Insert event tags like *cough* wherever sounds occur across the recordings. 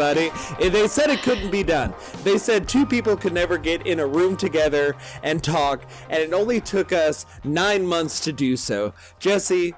everybody. They said it couldn't be done. They said two people could never get in a room together and talk, and it only took us nine months to do so. Jesse,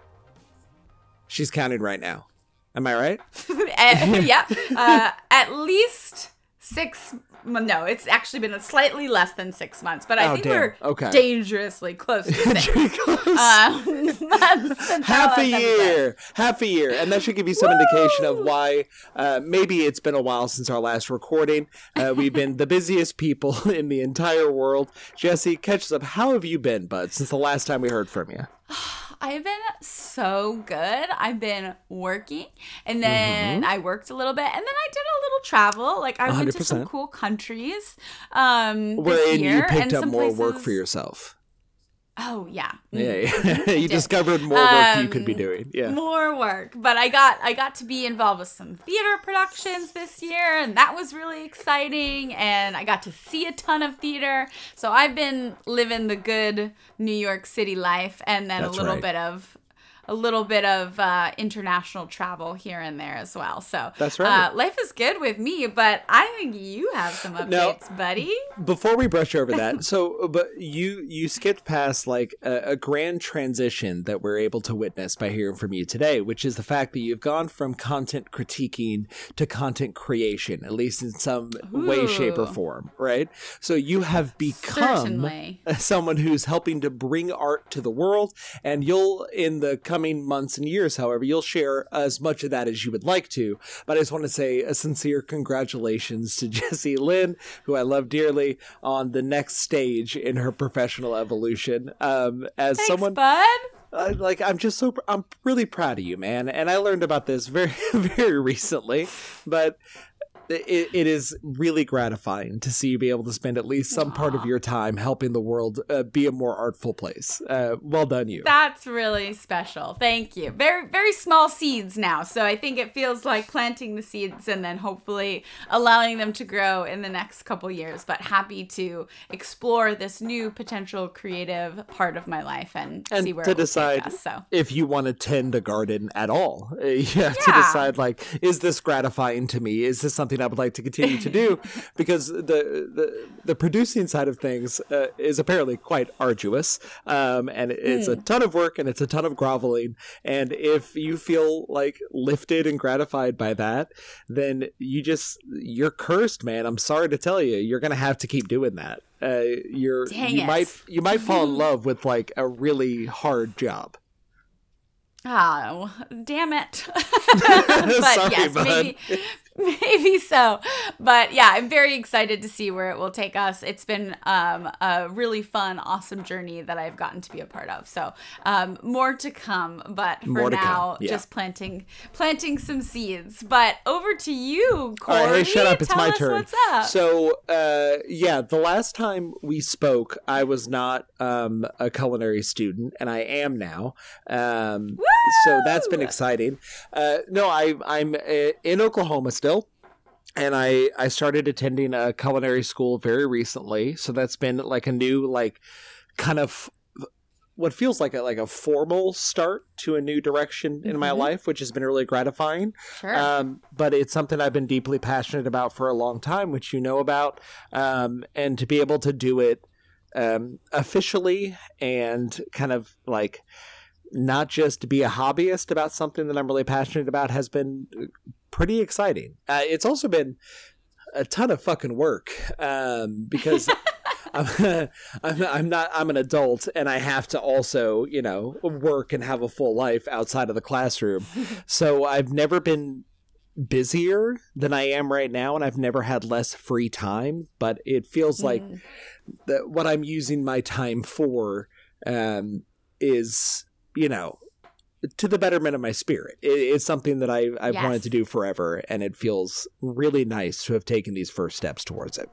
she's counting right now. Am I right? *laughs* uh, yeah. Uh, at least six no, it's actually been slightly less than six months, but I Oh, think damn. we're Okay. dangerously close to *laughs* six. *laughs* Close. since half a year half a year and that should give you some indication of why uh, maybe it's been a while since our last recording uh, we've been the busiest people *laughs* in the entire world jesse catch us up how have you been bud since the last time we heard from you *sighs* *sighs* I've been so good. I've been working, and then I worked a little bit, and then I did a little travel. Like I went to some 100%. cool countries. Um, this year, you picked and up more work for yourself Oh yeah, yeah, Mhm. yeah. *laughs* you discovered more work you could be Um, doing yeah more work but i got i got to be involved with some theater productions this year and that was really exciting and i got to see a ton of theater so i've been living the good new york city life and then That's a little right. bit of a little bit of uh, international travel here and there as well. So That's right. uh, life is good with me but i think you have some *laughs* Now- updates buddy. before we brush over that *laughs* so but you you skipped past like a, a grand transition that we're able to witness by hearing from you today which is the fact that you've gone from content critiquing to content creation at least in some way shape or form right? So you have become certainly. *laughs* someone who's helping to bring art to the world and you'll in the coming months and years however you'll share as much of that as you would like to. But i just want to say a sincere congratulations to *laughs* jesse lynn who i love dearly on the next stage in her professional evolution. Um as Thanks, someone bud. uh, like i'm just so pr- i'm really proud of you man. And i learned about this very *laughs* very recently. But it, it is really gratifying to see you be able to spend at least some part of your time helping the world uh, be a more artful place uh, well done you That's really special. Thank you. Very, very small seeds now. So I think it feels like planting the seeds and then hopefully allowing them to grow in the next couple years. But happy to explore this new potential creative part of my life and, And see where to decide- us. So if you want to tend a garden at all *laughs* you have to decide like is this gratifying to me is this something i would like to continue to do *laughs* because the the, the producing side of things uh, is apparently quite arduous um, and it's Hmm. a ton of work and it's a ton of groveling and if you feel like lifted and gratified by that then you just you're cursed man i'm sorry to tell you you're gonna have to keep doing that uh, you're Dang you it. might you might fall in *laughs* love with like a really hard job Oh, damn it. *laughs* but Sorry, yes, bud. maybe *laughs* maybe so. But yeah, I'm very excited to see where it will take us. It's been um, a really fun, awesome journey that I've gotten to be a part of. So um, more to come. But for More now, yeah. just planting planting some seeds. But over to you, Corey. All right, hey, shut up! It's Tell my us turn. What's up? So, uh, yeah, the last time we spoke, I was not um, a culinary student, and I am now. Um, so that's been exciting. Uh, no, I, I'm uh, in Oklahoma still. And I, I started attending a culinary school very recently, so that's been like a new like kind of what feels like a like a formal start to a new direction in my Mhm. life, which has been really gratifying. sure. Um, but it's something I've been deeply passionate about for a long time, which you know about. Um, and to be able to do it um, officially and kind of like not just to be a hobbyist about something that I'm really passionate about has been pretty exciting. Uh, it's also been a ton of fucking work um, because *laughs* I'm, *laughs* I'm I'm not I'm an adult and I have to also you know work and have a full life outside of the classroom. so I've never been busier than I am right now, and I've never had less free time. But it feels like Mm. that what I'm using my time for um, is you know to the betterment of my spirit. It, it's something that I, I've Yes. wanted to do forever, and it feels really nice to have taken these first steps towards it.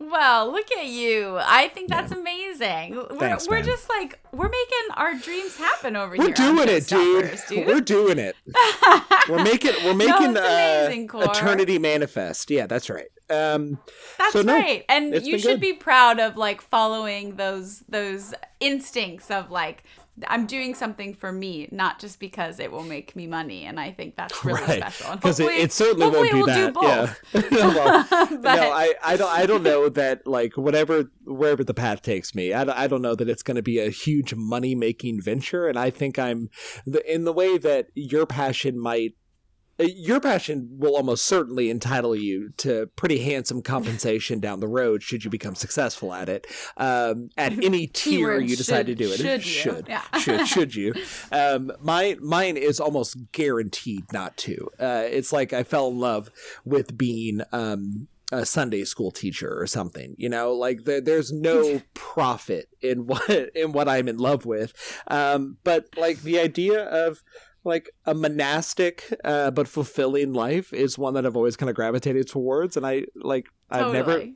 Well, look at you. I think that's amazing. We're, Thanks, we're just like, we're making our dreams happen over here. We're here. doing it, dude. Dude. We're doing it. *laughs* We're making we're making amazing, uh, eternity manifest. Yeah, that's right. Um, That's So, no, right. And you should good. be proud of like following those those instincts of like I'm doing something for me, not just because it will make me money. And I think that's really Right. special. Because it, it certainly won't be that. Yeah. *laughs* *laughs* well, But- no, I, I don't I don't know that like whatever wherever the path takes me, I, don't- I don't know that it's going to be a huge money making venture, and I think I'm the, in the way that your passion might. Uh, Your passion will almost certainly entitle you to pretty handsome compensation down the road should you become successful at it. Um, at *laughs* any tier you decide to do it, should you? should Yeah. should should you? *laughs* Um, my mine is almost guaranteed not to. Uh, it's like I fell in love with being um, a Sunday school teacher or something. You know, like there, there's no *laughs* profit in what in what I'm in love with. Um, but like the idea of like a monastic uh, but fulfilling life is one that I've always kind of gravitated towards, and I like I've never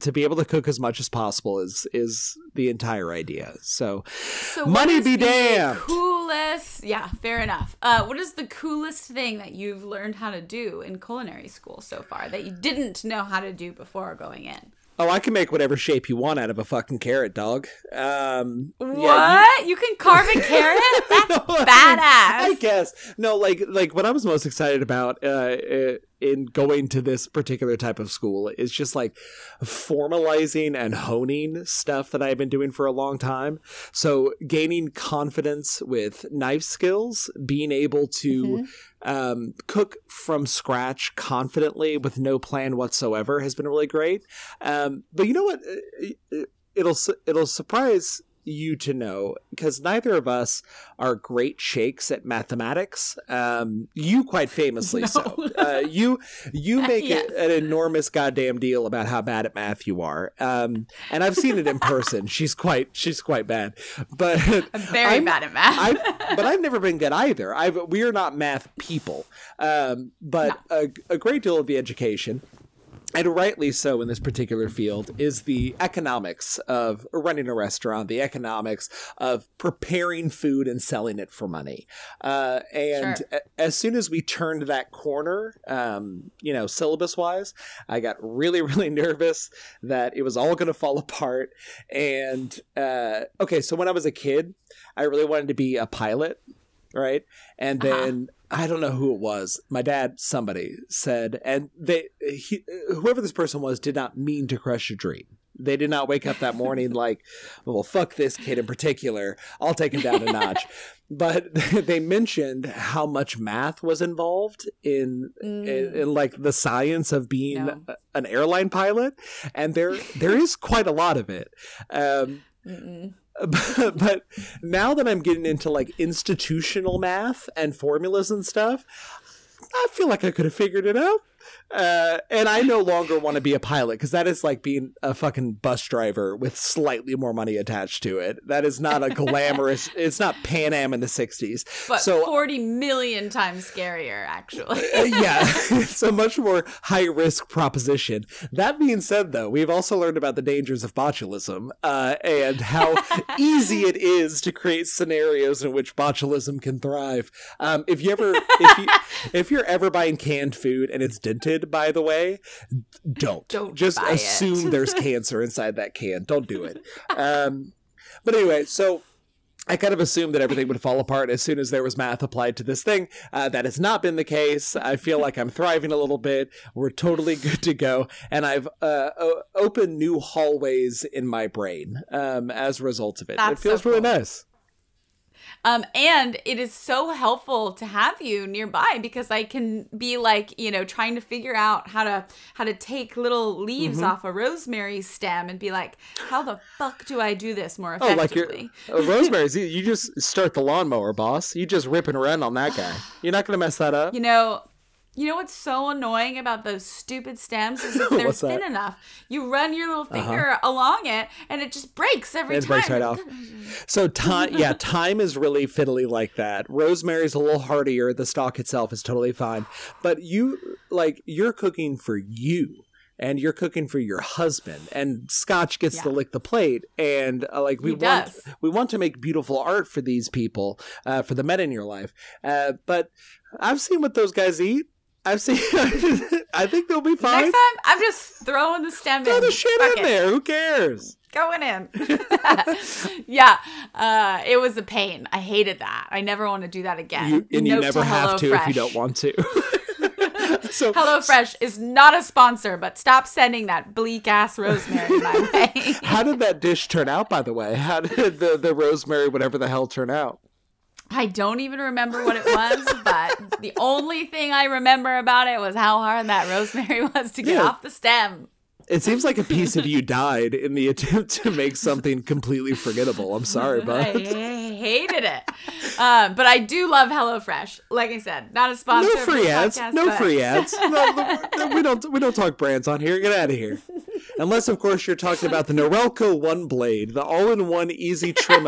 to be able to cook as much as possible is is the entire idea. So So Money be damned. Coolest, yeah, fair enough. Uh, what is the coolest thing that you've learned how to do in culinary school so far that you didn't know how to do before going in? Oh, I can make whatever shape you want out of a fucking carrot, dog. Um, What? yeah, you... can carve a carrot? *laughs* That's No, badass. I guess no, like like what I was most excited about uh, uh, in going to this particular type of school is just like formalizing and honing stuff that I've been doing for a long time. So gaining confidence with knife skills, being able to um, cook from scratch confidently with no plan whatsoever has been really great. Um, but you know what? Uh, It'll it'll surprise you to know because neither of us are great shakes at mathematics. Um, you quite famously *laughs* No. so. Uh, you you *laughs* make Yes. it an enormous goddamn deal about how bad at math you are. Um, and I've seen it in person. she's quite she's quite bad. But *laughs* I'm very I'm- bad at math. I've, but I've never been good either. I've, we are not math people. Um, but a, a great deal of the education, and rightly so in this particular field, is the economics of running a restaurant, the economics of preparing food and selling it for money. Uh, and Sure. a- as soon as we turned that corner, um, you know, syllabus wise, I got really, *laughs* really nervous that it was all going to fall apart. And uh, okay, so when I was a kid, I really wanted to be a pilot, right? And Uh-huh. I don't know who it was. My dad, somebody said, and they, he, whoever this person was, did not mean to crush your dream. They did not wake up that morning *laughs* like, well, fuck this kid in particular. I'll take him down a notch. *laughs* But *laughs* they mentioned how much math was involved in, in, in like the science of being No. an airline pilot, and there there is quite a lot of it. Um. But, *laughs* but now that I'm getting into like institutional math and formulas and stuff, I feel like I could have figured it out. Uh, and I no longer want to be a pilot because that is like being a fucking bus driver with slightly more money attached to it. That is not a glamorous. *laughs* it's not Pan Am in the '60s. But so 40 million times scarier, actually. uh, yeah, *laughs* *laughs* it's a much more high risk proposition. That being said, though, we've also learned about the dangers of botulism uh, and how easy it is to create scenarios in which botulism can thrive. Um, if you ever, if you, if you're ever buying canned food and it's dented, by the way, don't Don't just assume there's *laughs* cancer inside that can. Don't do it. Um, but anyway, so. I kind of assumed that everything would fall apart as soon as there was math applied to this thing. Uh, that has not been the case. I feel like I'm thriving a little bit. We're totally *laughs* good to go. And I've uh, o- opened new hallways in my brain um, as a result of it. That's it feels so really cool. nice. Um, and it is so helpful to have you nearby because I can be like, you know, trying to figure out how to how to take little leaves Mm-hmm. off a rosemary stem and be like, how the fuck do I do this more effectively? Oh, like you're uh, Rosemary's. *laughs* You, you just start the lawnmower, boss. You just rip and run on that guy. You're not going to mess that up. you know, you know what's so annoying about those stupid stems is *laughs* if they're thin that? enough, you run your little finger along it and it just breaks every It time. breaks right off. *laughs* So thyme, yeah, thyme is really fiddly like that. Rosemary's a little hardier. The stalk itself is totally fine, but you like you're cooking for you. And you're cooking for your husband, and Scotch gets to lick the plate, and uh, like we He want, does. we want to make beautiful art for these people, uh, for the men in your life. Uh, but I've seen what those guys eat. I've seen. *laughs* I think they'll be fine. Next time, I'm just throwing the stem Throw in. the shit Fuck in it. there. Who cares? going in. *laughs* *laughs* yeah, uh, it was a pain. I hated that. I never want to do that again. You, and you Note never have to if you don't want to. so HelloFresh is not a sponsor, but stop sending that bleak ass rosemary my way. how did that dish turn out? By the way, how did the the rosemary whatever the hell turn out? I don't even remember what it was, but the only thing I remember about it was how hard that rosemary *laughs* was to get Yeah. off the stem. It seems like a piece of you *laughs* died in the attempt to make something completely forgettable. I'm sorry, but I *laughs* hated it. Um, but I do love HelloFresh. Like I said, not a sponsor. no free ads. podcast, No but- free ads. No, no, we don't we don't talk brands on here. Get out of here. Unless, of course, you're talking about the Norelco One Blade, the all-in-one easy trim.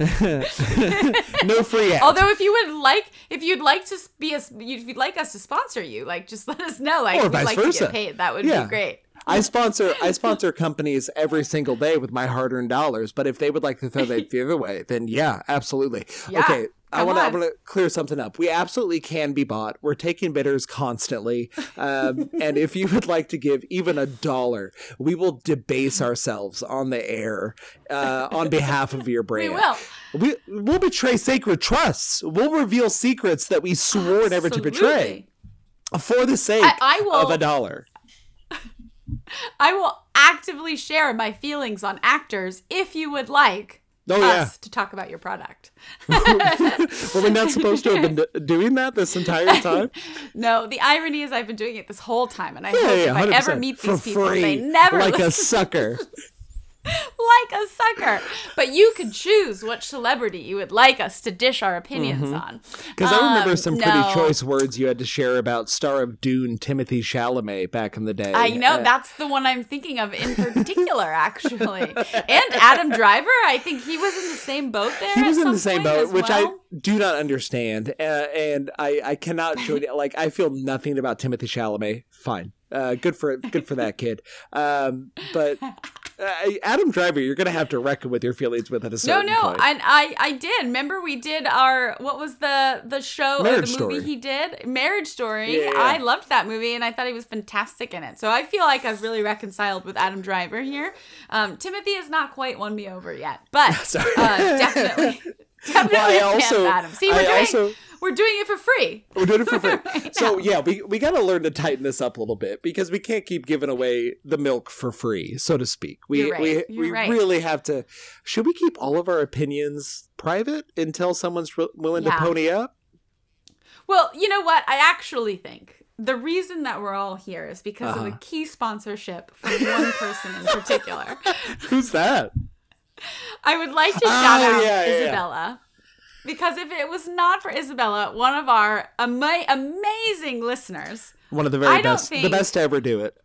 *laughs* no. free ads. Although, if you would like, if you'd like to be a, if you'd like us to sponsor you, like just *laughs* let us know. Like, Or vice like versa. to get paid. That would Yeah. be great. I sponsor I sponsor companies every single day with my hard-earned dollars. But if they would like to throw that the other way, then yeah, absolutely. Yeah, okay, come I want to clear something up. We absolutely can be bought. We're taking bidders constantly, um, *laughs* and if you would like to give even a dollar, we will debase ourselves on the air uh, on behalf of your *laughs* brand. We will. We we'll betray sacred trusts. We'll reveal secrets that we swore never to betray for the sake I, I will. of a dollar. *laughs* I will actively share my feelings on actors if you would like Oh yeah. to talk about your product. *laughs* Were we're not supposed to have been doing that this entire time? *laughs* No, the irony is I've been doing it this whole time, and I Yeah, hope yeah, if I ever 100%. meet For these people, free, they never like a sucker. *laughs* *laughs* like a sucker. But you could choose which celebrity you would like us to dish our opinions on. Because Mm-hmm. I remember Um, some pretty no. choice words you had to share about star of Dune Timothée Chalamet back in the day. I know Uh, that's the one I'm thinking of in particular, *laughs* actually. And Adam Driver, I think he was in the same boat there. he was in the same boat, which well. I do not understand, uh, and I, I cannot join. like I feel nothing about Timothée Chalamet. Fine, uh, good for good for that kid. Um, but *laughs* uh, Adam Driver, you're gonna have to reckon with your feelings with at a No, certain no, point. I, I, I did. Remember, we did our what was the the show or the movie he did, Marriage Story. Yeah. I loved that movie, and I thought he was fantastic in it. So I feel like I've really reconciled with Adam Driver here. Um, Timothée has not quite won me over yet, but *laughs* uh, definitely, definitely Well, I a fan also- Adam. See, we're I doing also- we're doing it for free. We're doing it for free. *laughs* Right so now. yeah, we we got to learn to tighten this up a little bit because we can't keep giving away the milk for free, so to speak. We right. we You're we right. really have to. Should we keep all of our opinions private until someone's re- willing Yeah. to pony up? Well, you know what? I actually think the reason that we're all here is because of Uh-huh. a key sponsorship from one *laughs* person in particular. Who's that? I would like to Oh, shout out yeah, yeah, yeah. Because if it was not for Isabella, one of our ama- amazing listeners, One of the very best, the best to ever do it.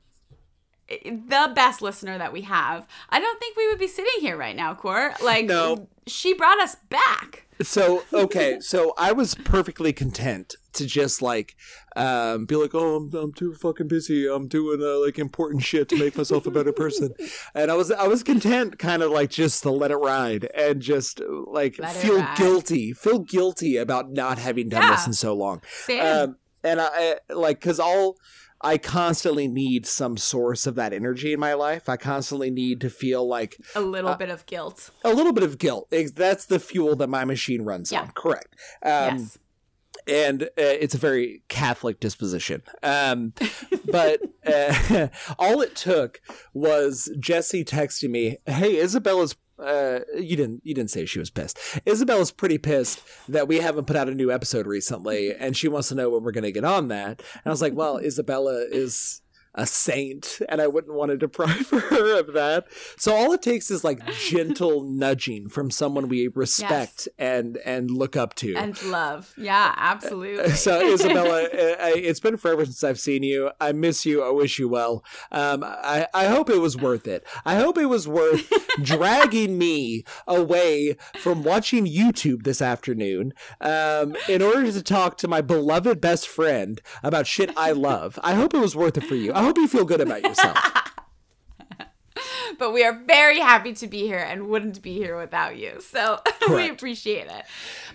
the best listener that we have, I don't think we would be sitting here right now, Court. Like, No. she brought us back. So okay, so I was perfectly content to just like um, be like, oh, I'm, I'm too fucking busy. I'm doing uh, like important shit to make myself a better person, *laughs* and I was I was content, kind of like just to let it ride and just like Let feel guilty, feel guilty about not having done this in so long. Sam. Um, and I I- like because all I constantly need some source of that energy in my life. I constantly need to feel like a little uh, bit of guilt. a little bit of guilt. That's the fuel that my machine runs Yeah. on. Correct. Um, yes. And uh, it's a very Catholic disposition. Um, but *laughs* uh, *laughs* all it took was Jesse texting me, "Hey, Isabella's." Uh, you didn't. You didn't say she was pissed. Isabella's pretty pissed that we haven't put out a new episode recently, and she wants to know when we're going to get on that. And I was like, "Well, Isabella is a saint, and I wouldn't want to deprive *laughs* her of that." So all it takes is like *laughs* gentle nudging from someone we respect and and look up to. And love. Yeah, absolutely. So Isabella, *laughs* uh, it's been forever since I've seen you. I miss you. I wish you well. Um, I I hope it was worth it. I hope it was worth dragging me away from watching YouTube this afternoon um, in order to talk to my beloved best friend about shit I love. I hope it was worth it for you. I hope you feel good about yourself. *laughs* but we are very happy to be here and wouldn't be here without you. So *laughs* we appreciate it.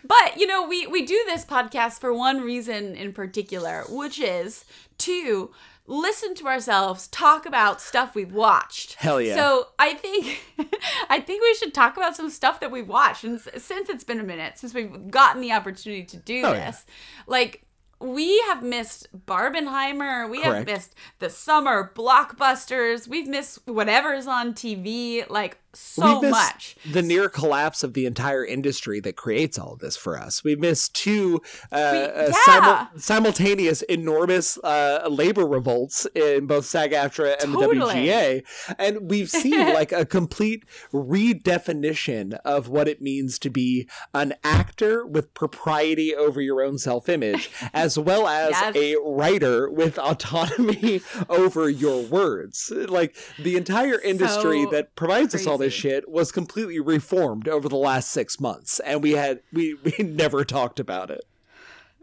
But you know, we we do this podcast for one reason in particular, which is to listen to ourselves talk about stuff we've watched. Hell yeah. So I think *laughs* I think we should talk about some stuff that we've watched. And since it's been a minute since we've gotten the opportunity to do Oh, yeah. this, like we have missed Barbenheimer. We have missed the summer blockbusters. We've missed whatever's on TV. Like so much. The near collapse of the entire industry that creates all of this for us. We missed two uh, We- uh, yeah. simul- simultaneous enormous uh, labor revolts in both SAG-AFTRA and Totally. the WGA, and we've seen *laughs* like a complete redefinition of what it means to be an actor with propriety over your own self-image, *laughs* as well as Yes. a writer with autonomy *laughs* over your words. Like the entire industry So that provides us all this shit was completely reformed over the last six months, and we had we *laughs* we never talked about it.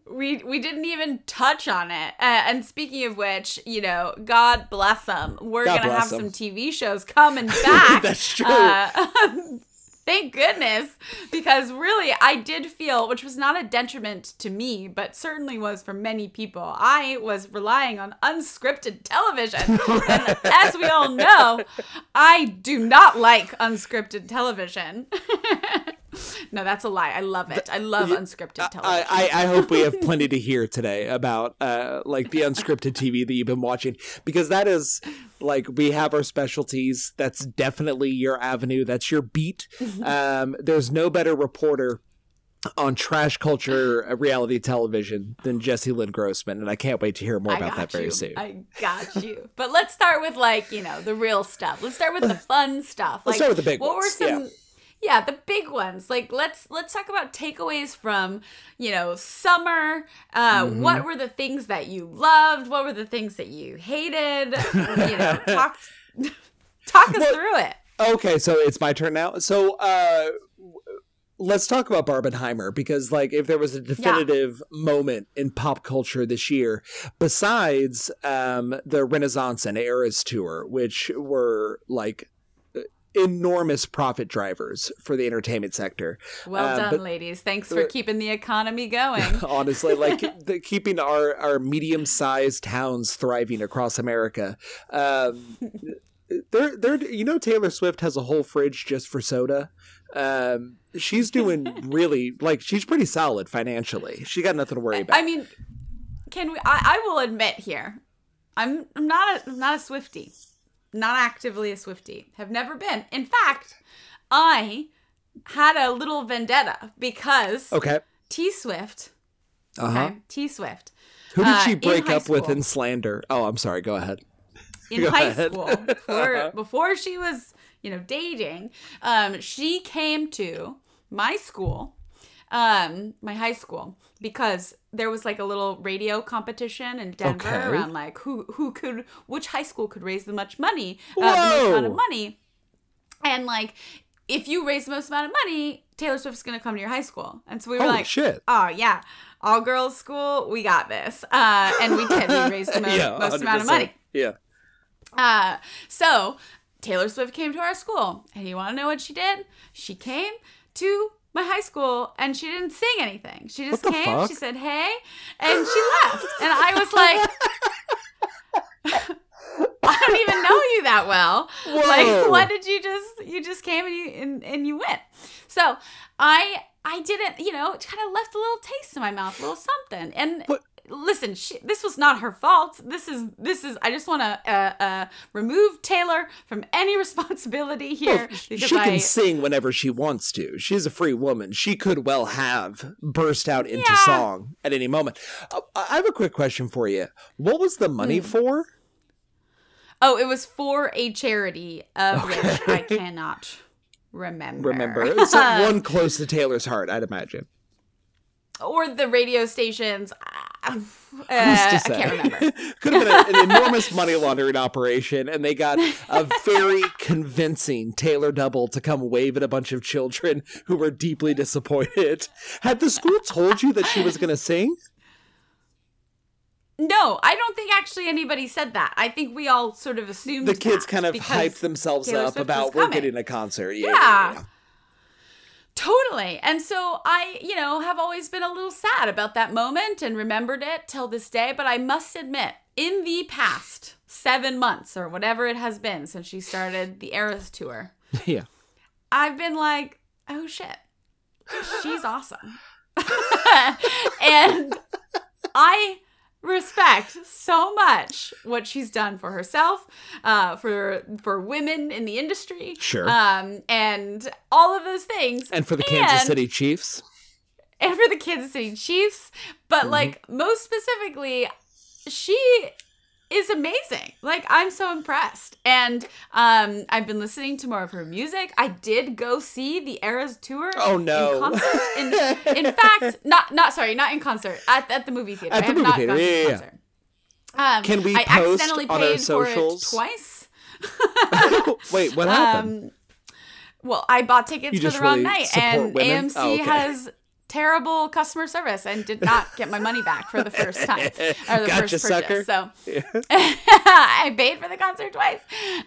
we we didn't even touch on it. Uh, and speaking of which, you know, God bless them. We're God gonna have have 'em. some TV shows coming *laughs* back. That's true. Uh, *laughs* thank goodness, because really, I did feel, which was not a detriment to me, but certainly was for many people. I was relying on unscripted television, *laughs* and as we all know, I do not like unscripted television. *laughs* *laughs* no, that's a lie. I love it. I love unscripted television. I, I, I hope we have *laughs* plenty to hear today about uh, like the unscripted TV that you've been watching because that is like we have our specialties. That's definitely your avenue. That's your beat. Um, there's no better reporter on trash culture uh, reality television than Jesse Lynn Grossman, and I can't wait to hear more I about that very you. soon. I got you. But let's start with like, you know, the real stuff. Let's start with the *laughs* fun stuff. Let's start with the big what ones, were some yeah. The big ones. Like let's let's talk about takeaways from, you know, summer. Uh Mm-hmm. what were the things that you loved? What were the things that you hated? you know, *laughs* talk *laughs* talk us Well, through it. Okay, so it's my turn now. So uh let's talk about Barbenheimer because like if there was a definitive moment in pop culture this year besides um the Renaissance and Eras tour which were like enormous profit drivers for the entertainment sector. Well uh, done, but- ladies. Thanks for keeping the economy going. *laughs* honestly like *laughs* the, keeping our our medium-sized towns thriving across america um they're they're you know taylor swift has a whole fridge just for soda um she's doing *laughs* really like she's pretty solid financially she got nothing to worry about I mean, can we? I, I will admit here, I'm I'm not a I'm not a Swifty, not actively a Swifty. Have never been. In fact, I had a little vendetta because okay T Swift. uh-huh Okay, T Swift who did Uh, she in break up with in slander oh i'm sorry go ahead in *laughs* Go high ahead. school before *laughs* before she was you know dating. Um, she came to my school, um, my high school because there was like a little radio competition in Denver Okay. around like who who could which high school could raise the much money, uh, the most amount of money, and like if you raise the most amount of money, Taylor Swift's gonna come to your high school, and so we were holy like, shit oh yeah, all girls school, we got this, uh, and we did. We raised the *laughs* most, yeah most amount of money. yeah Uh, so Taylor Swift came to our school, and you want to know what she did? She came to my high school, and she didn't sing anything. She just came. fuck? She said, "Hey," and she left. And I was like, *laughs* "I don't even know you that well. Whoa. Like, what did you just? You just came and you and, and you went." So I I didn't, you know, it kind of left a little taste in my mouth, a little something, and But- listen, she, this was not her fault. This is this is. I just want to uh, uh, remove Taylor from any *laughs* responsibility here Well, she can I. sing whenever she wants to. She's a free woman. She could well have burst out into Yeah. song at any moment. Uh, I have a quick question for you. What was the money for? Oh, it was for a charity of which I *laughs* cannot remember. Remember, *laughs* it's one close to Taylor's heart, I'd imagine. or the radio stations. *laughs* Uh, Who's I to say? can't remember. *laughs* Could have been a- an *laughs* enormous money laundering operation, and they got a very convincing Taylor double to come wave at a bunch of children who were deeply disappointed. Had the school told you that she was going to sing? No, I don't think actually anybody said that. I think we all sort of assumed The kids kind of hyped themselves Taylor up Swift about we're getting a concert. Yeah. Yeah. yeah, yeah. Totally. And so I, you know, have always been a little sad about that moment and remembered it till this day. But I must admit, in the past seven months or whatever it has been since she started the Eras tour, *laughs* yeah. I've been like, oh shit, she's awesome. *laughs* and I respect so much what she's done for herself, uh, for for women in the industry, Sure. um, and all of those things, And for the Kansas City Chiefs. and for the Kansas City Chiefs. But Mhm. like most specifically, she is amazing. Like I'm so impressed. And um I've been listening to more of her music. I did go see the Eras tour. Oh, In no. concert. In, *laughs* in fact, not not sorry, not in concert. At, at the movie theater. At I the have movie not theater, gone to yeah, the yeah, concert. Um, Can we I post accidentally on our paid for it twice. *laughs* Wait, what happened? Um, well, I bought tickets for the wrong really night, and women? AMC Oh, okay. has terrible customer service and did not get my money back for the first time or the *laughs* Gotcha, first sucker. purchase. So *laughs* I paid for the concert twice,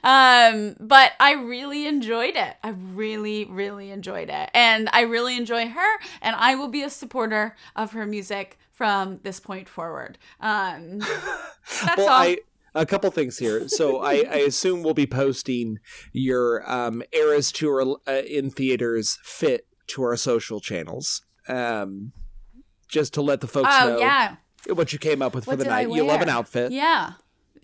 um, but I really enjoyed it. I really, really enjoyed it, and I really enjoy her, and I will be a supporter of her music from this point forward. Um, *laughs* that's well, all. I a couple things here. So I, I assume we'll be posting your um, Eras tour uh, in theaters fit to our social channels, um, just to let the folks oh know yeah. what you came up with What for the night. You love an outfit. Yeah,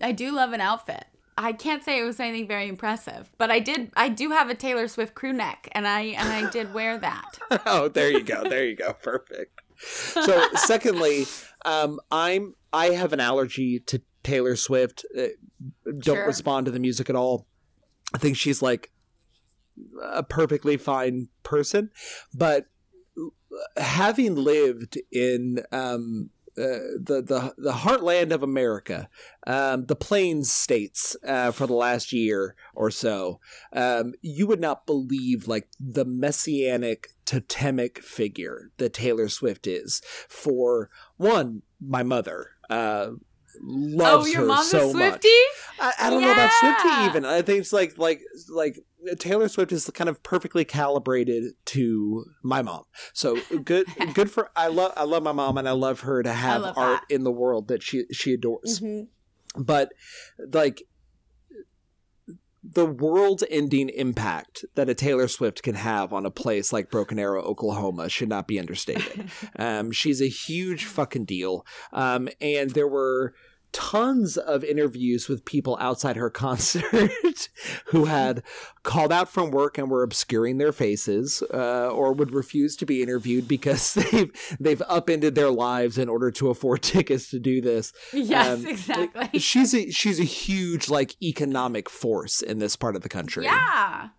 I do love an outfit. I can't say it was anything very impressive, but I did. I do have a Taylor Swift crew neck, and I and I did wear that. *laughs* oh, there you go. There you go. Perfect. So, secondly, um, I'm I have an allergy to Taylor Swift. Uh, don't Sure. respond to the music at all. I think she's like a perfectly fine person, but having lived in um, uh, the the the heartland of America, um, the Plains states, uh, for the last year or so, um, you would not believe like the messianic totemic figure that Taylor Swift is for one. My mother uh, loves oh, your her mom's so a much. I, I don't know about Swifty even. I think it's like like like Taylor Swift is kind of perfectly calibrated to my mom. So good *laughs* good for I love I love my mom and I love her to have art that. in the world that she she adores. Mhm. But like the world ending impact that a Taylor Swift can have on a place like Broken Arrow, Oklahoma should not be understated. *laughs* Um, she's a huge fucking deal. Um, and there were tons of interviews with people outside her *laughs* concert who had called out from work and were obscuring their faces uh, or would refuse to be interviewed because *laughs* they've they've upended their lives in order to afford *laughs* tickets to do this. Yes, Um, exactly. She's a she's a huge like economic force in this part of the country. Yeah.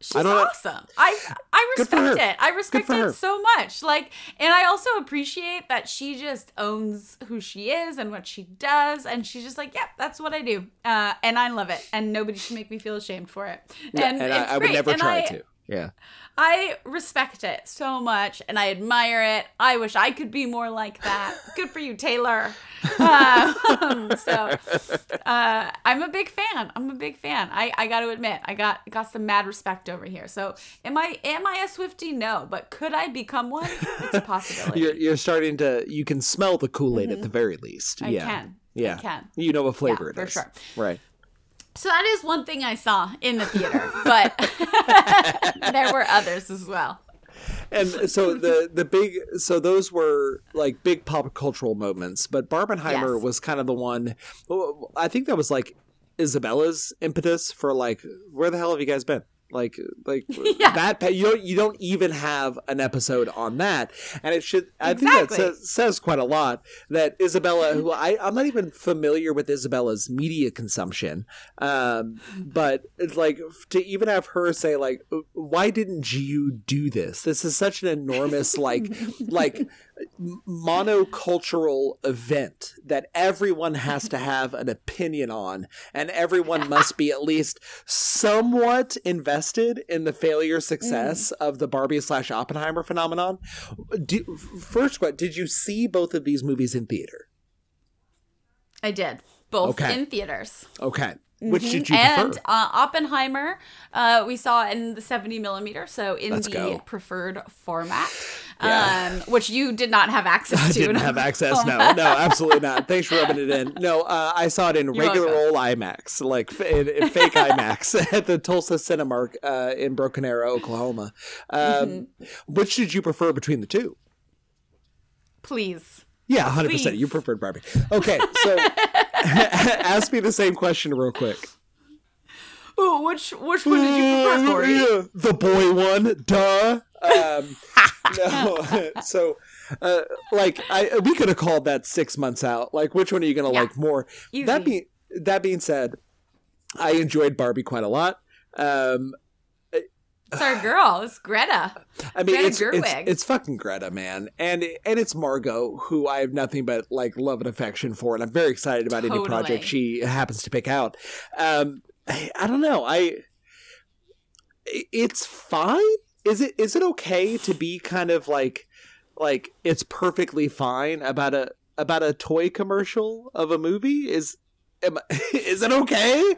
She's I don't awesome. I I respect it. I respect it so much. Like, and I also appreciate that she just owns who she is and what she does, and she's just like, "Yep, that's what I do," uh, and I love it, and nobody should make me feel ashamed for it. Yeah, And, and I, I would never And try I- to. Yeah. I respect it so much and I admire it. I wish I could be more like that. *laughs* Good for you, Taylor. Um, so uh, I'm a big fan. I'm a big fan. I, I got to admit, I got got some mad respect over here. So am I am I a Swifty? No, but could I become one? It's a *laughs* possibility. You're you're starting to you can smell the Kool-Aid at the very least. Mm-hmm. I yeah. can. Yeah. I can. You know what flavor Yeah, it for is. sure. Right. So that is one thing I saw in the theater, *laughs* but *laughs* there were others as well. And so the the big so those were like big pop cultural moments, but Barbenheimer Yes. was kind of the one I think that was like Isabella's impetus for like where the hell have you guys been? Like like *laughs* Yeah. that you don't you don't even have an episode on that and it should I think Exactly. that says, says quite a lot that Isabella who I I'm not even familiar with Isabella's media consumption um but it's like to even have her say like why didn't you do this this is such an enormous like *laughs* like monocultural event that everyone has to have an opinion on and everyone must be at least somewhat invested in the failure success mm. of the barbie slash oppenheimer phenomenon do, first question did you see both of these movies in theater I did both Okay. in theaters. Okay. Which did you and prefer? uh, Oppenheimer, uh, we saw in the 70 millimeter, so in Let's the go. preferred format, Yeah. um, which you did not have access *laughs* I to. I didn't have access. No, format. no, absolutely not. Thanks for rubbing it in. *laughs* No, uh, I saw it in You're regular old IMAX, like f- in, in fake IMAX *laughs* at the Tulsa Cinemark uh, in Broken Arrow, Oklahoma. Um, Mm-hmm. Which did you prefer between the two? Please. Yeah, hundred percent. You preferred Barbie. Okay, so *laughs* ask me the same question real quick. Ooh, which which one did you prefer, Corey? The boy one, duh. Um, no, *laughs* *laughs* so uh, like I we could have called that six months out. Like, which one are you gonna Yeah. like more? Easy. That being that being said, I enjoyed Barbie quite a lot. Um, It's our girl. It's Greta. *laughs* I mean, Greta it's, it's Gerwig. it's fucking Greta, man, and and it's Margot, who I have nothing but like love and affection for, and I'm very excited about any project she happens to pick out. Um, I, I don't know, I it's fine. Is it is it okay to be kind of like like it's perfectly fine about a about a toy commercial of a movie? Is am, *laughs* is it okay?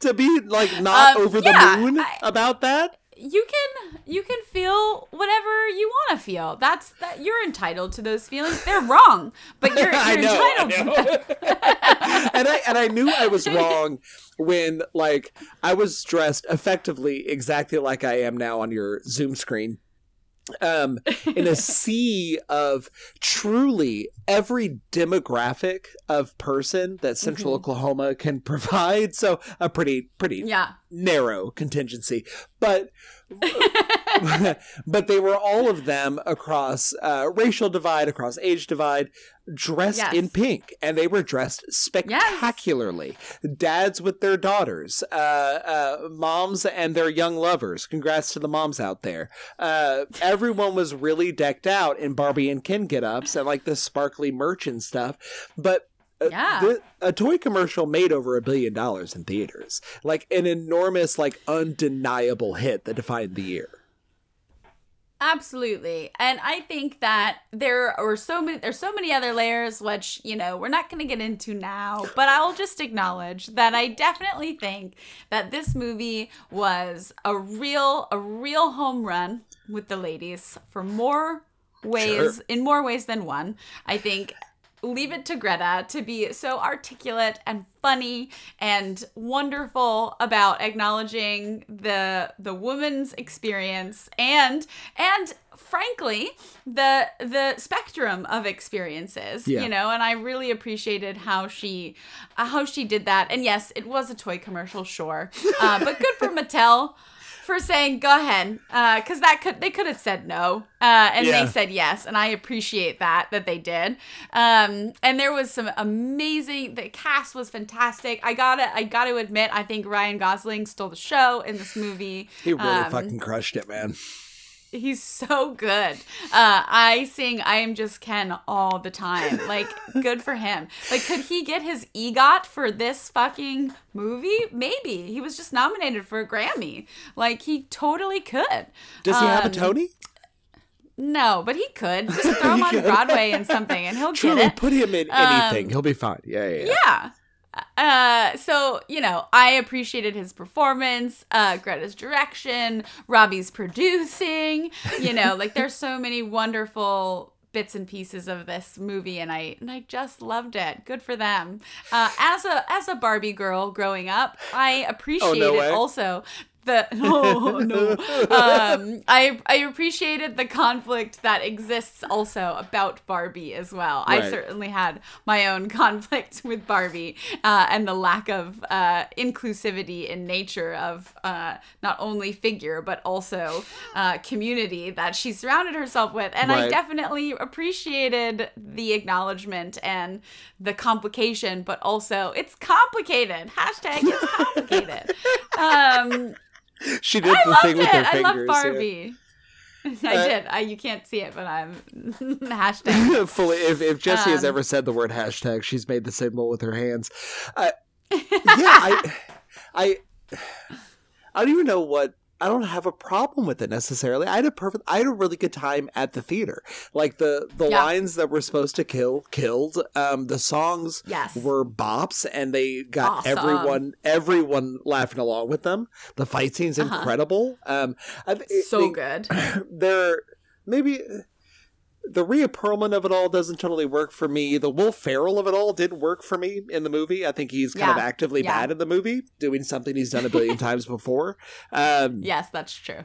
To be like not Um, over yeah, the moon I- about that? You can you can feel whatever you want to feel. That's that you're entitled to those feelings. They're wrong, but you're, *laughs* you're I know, entitled I to them. *laughs* and I and I knew I was *laughs* wrong when like I was dressed effectively exactly like I am now on your Zoom screen. Um, in a *laughs* sea of truly every demographic of person that Central Mhm. Oklahoma can *laughs* provide. So a pretty pretty Yeah. narrow contingency, but *laughs* but they were all of them across uh, racial divide, across age divide, dressed Yes. in pink, and they were dressed spectacularly. Dads with their daughters, uh, uh, moms and their young lovers. Congrats to the moms out there. Uh, everyone was really decked out in Barbie and Ken get-ups and like the sparkly merch and stuff, but. Yeah. the- a toy commercial made over a billion dollars in theaters, like an enormous, like undeniable hit that defined the year. Absolutely. And I think that there are so many there's so many other layers which, you know, we're not going to get into now, but I'll just acknowledge that I definitely think that this movie was a real a real home run with the ladies for more ways Sure. in more ways than one. I think leave it to Greta to be so articulate and funny and wonderful about acknowledging the the woman's experience and and frankly the the spectrum of experiences Yeah. you know and i really appreciated how she uh, how she did that and yes it was a toy commercial sure uh, but good for mattel for saying go ahead because that could they could have said no uh, and Yeah. they said yes and i appreciate that that they did um, and there was some amazing the cast was fantastic i gotta i gotta admit i think ryan gosling stole the show in this movie He really Um, fucking crushed it, man. He's so good. Uh, I sing I Am Just Ken all the time. Like, good for him. Like, could he get his EGOT for this fucking movie? Maybe. He was just nominated for a Grammy. Like, he totally could. Does he have a Um, Tony? No, but he could. Just *laughs* throw him on. Broadway and something and he'll Truly, get it. put him in anything. He'll be fine. Yeah, yeah, yeah. Yeah. Uh, so you know, I appreciated his performance, uh, Greta's direction, Robbie's producing. You know, like there's so many wonderful bits and pieces of this movie, and I and I just loved it. Good for them. Uh, as a as a Barbie girl growing up, I appreciated Oh, way. also the no *laughs* no. Um i i appreciated the conflict that exists also about barbie as well. I certainly had my own *laughs* conflict with barbie uh, and the lack of uh, inclusivity in nature of uh, not only figure but also uh, community that she surrounded herself with. And i definitely appreciated the acknowledgement and the complication but also it's complicated. Hashtag it's complicated. *laughs* Um She did I the thing with her I fingers. love yeah. Barbie. *laughs* I Uh, did. I, you can't see it, but I'm *laughs* hashtag. *laughs* Fully, if, if Jesse has Um, ever said the word hashtag, she's made the symbol with her hands. Uh, yeah, I, I, I don't even know what I don't have a problem with it necessarily. I had a perfect I had a really good time at the theater. Like the the Yeah. lines that were supposed to kill killed. Um the songs Yes. were bops and they got Awesome. everyone everyone laughing along with them. The fight scene's Uh-huh. incredible. Um I so good. they- good. *clears throat* there maybe the Rhea Perlman of it all doesn't totally work for me. The Will Ferrell of it all didn't work for me in the movie. I think he's kind of actively Yeah. bad in the movie, doing something he's done a billion *laughs* times before. Um, Yes, that's true.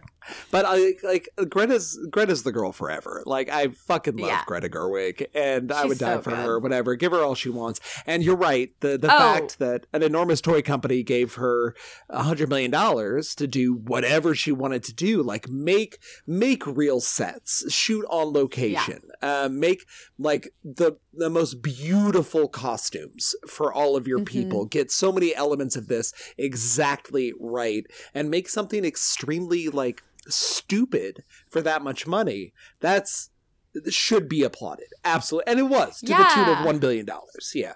but I like Greta's Greta's the girl forever. Like I fucking love Yeah. Greta Gerwig, and I would die so for good. her. Whatever, give her all she wants. And you're right. The the Oh. fact that an enormous toy company gave her a hundred million dollars to do whatever she wanted to do, like make make real sets, shoot on location, uh, make like the the most beautiful costumes for all of your Mhm. people. Get so many elements of this exactly right, and make something extremely like stupid for that much money. That's should be applauded. Absolutely. And it was to the tune of 1 billion dollars. Yeah.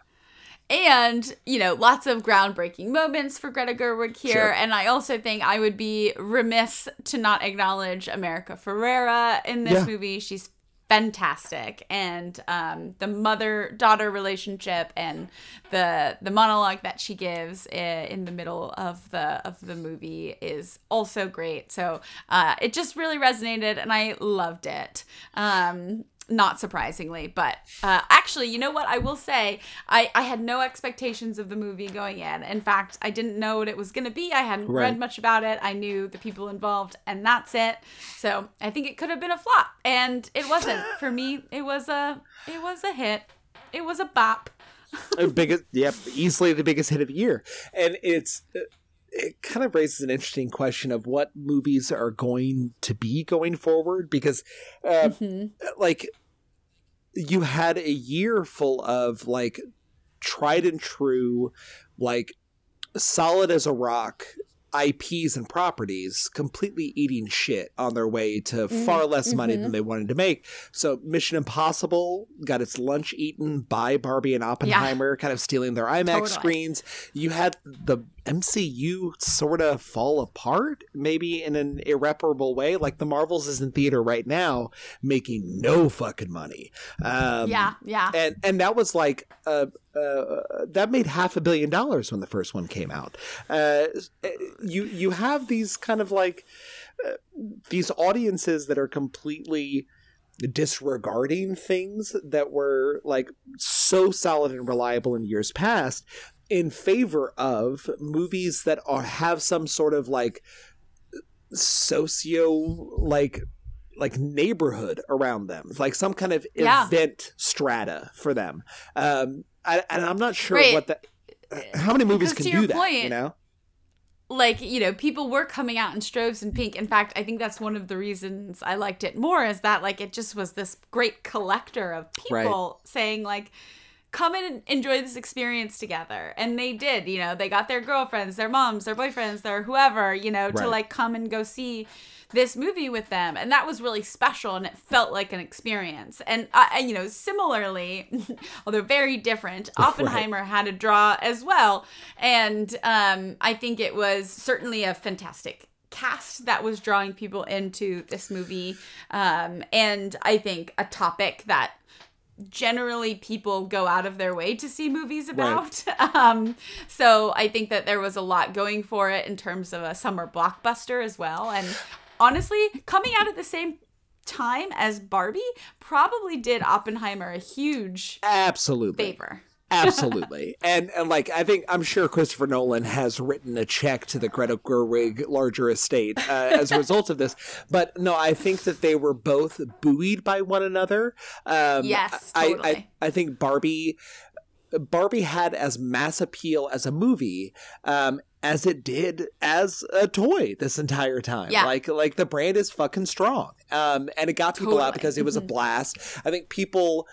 And, you know, lots of groundbreaking moments for Greta Gerwig here. Sure. And I also think I would be remiss to not acknowledge America Ferrera in this Yeah. movie. She's fantastic. And um, the mother daughter relationship and the the monologue that she gives in the middle of the of the movie is also great. So uh, it just really resonated and i loved it. Um, not surprisingly but uh, actually you know what i will say? I, I had no expectations of the movie going in. In fact i didn't know what it was going to be. I hadn't Right. read much about it. I knew the people involved and that's it. So i think it could have been a flop and it wasn't. For me it was a it was a hit. It was a bop. *laughs* Uh, biggest, yep, easily the biggest hit of the year. And it's uh, it kind of raises an interesting question of what movies are going to be going forward because uh, Mhm. like you had a year full of like tried and true like solid as a rock IPs and properties completely eating shit on their way to far less money mhm. than they wanted to make. So Mission Impossible got its lunch eaten by Barbie and Oppenheimer, kind of stealing their IMAX Totally. screens. You had the MCU sort of fall apart, maybe in an irreparable way. Like the Marvels is in theater right now, making no fucking money. Um, yeah yeah and and that was like uh, uh, that made half a billion dollars when the first one came out. Uh, you you have these kind of like uh, these audiences that are completely disregarding things that were like so solid and reliable in years past in favor of movies that are have some sort of like socio like like neighborhood around them like some kind of Yeah. event strata for them um I, and i'm not sure Right. what that how many movies Because can do that you know like you know people were coming out in strobes and pink in fact i think that's one of the reasons i liked it more is that like it just was this great collector of people saying like come and enjoy this experience together. And they did you know they got their girlfriends their moms their boyfriends their whoever you know to like come and go see this movie with them. And that was really special and it felt like an experience. And, uh, you know similarly *laughs* although very different oppenheimer had a draw as well. And um, i think it was certainly a fantastic cast that was drawing people into this movie. Um, and i think a topic that generally people go out of their way to see movies about. *laughs* Um, so I think that there was a lot going for it in terms of a summer blockbuster as well. And honestly, coming out at the same time as Barbie probably did Oppenheimer a huge absolutely favor. Absolutely. and and like I think I'm sure Christopher Nolan has written a check to the Greta Gerwig larger estate uh, as a result of this. But no, I think that they were both buoyed by one another. Um Yes, I, totally. I I think Barbie Barbie had as mass appeal as a movie um, as it did as a toy this entire time. Yeah. Like like the brand is fucking strong. Um, and it got people out because it was a Mhm. blast. I think people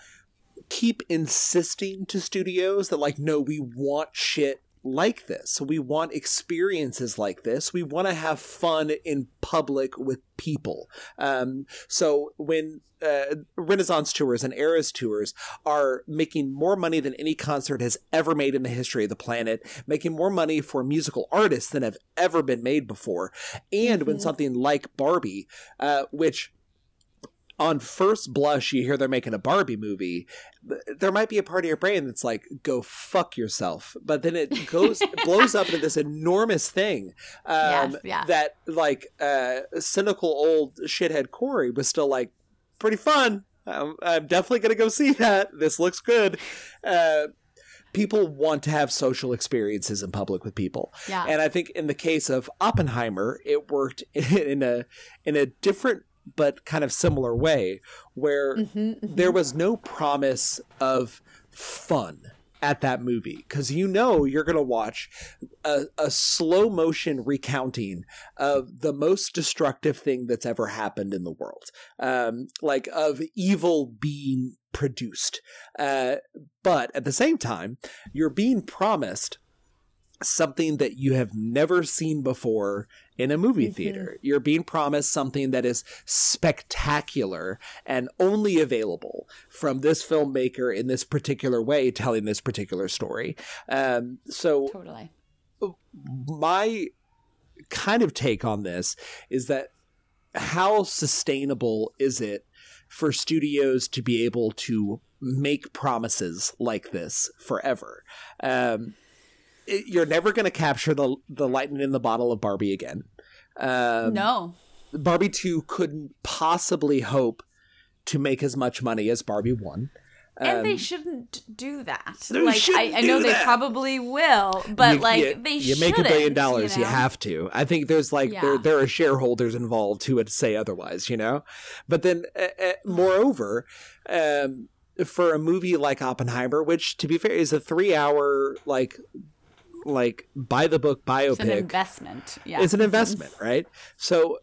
keep insisting to studios that like no we want shit like this. We want experiences like this. We want to have fun in public with people. Um, so when uh, Renaissance tours and Eras tours are making more money than any concert has ever made in the history of the planet, making more money for musical artists than have ever been made before. And mm-hmm. when something like Barbie, uh, which on first blush you hear they're making a Barbie movie, there might be a part of your brain that's like, "Go fuck yourself," but then it *laughs* goes blows up into this enormous thing um, yes, yeah. that like uh, cynical old shithead Corey was still like pretty fun. I'm, I'm definitely gonna go see that. This looks good. Uh, people want to have social experiences in public with people. Yeah. And I think in the case of Oppenheimer, it worked *laughs* in a in a different but kind of similar way where mm-hmm, mm-hmm. there was no promise of fun at that movie because you know you're going to watch a, a, slow motion recounting of the most destructive thing that's ever happened in the world um, like of evil being produced uh, but at the same time you're being promised something that you have never seen before in a movie mm-hmm. theater. You're being promised something that is spectacular and only available from this filmmaker in this particular way, telling this particular story. Um, so, totally. My kind of take on this is that how sustainable is it for studios to be able to make promises like this forever? Um, it, you're never going to capture the the lightning in the bottle of Barbie again. Um, no, Barbie two couldn't possibly hope to make as much money as Barbie one. And um, they shouldn't do that. Like I, I, know they probably will, but you, like you, they you make a billion dollars, you, know? you, have to. I think there's like yeah. there there are shareholders involved who would say otherwise, you know. But then, uh, uh, moreover, um, for a movie like Oppenheimer, which to be fair is a three hour like like by the book biopic. It's an investment. Yeah, it's an investment, right? So,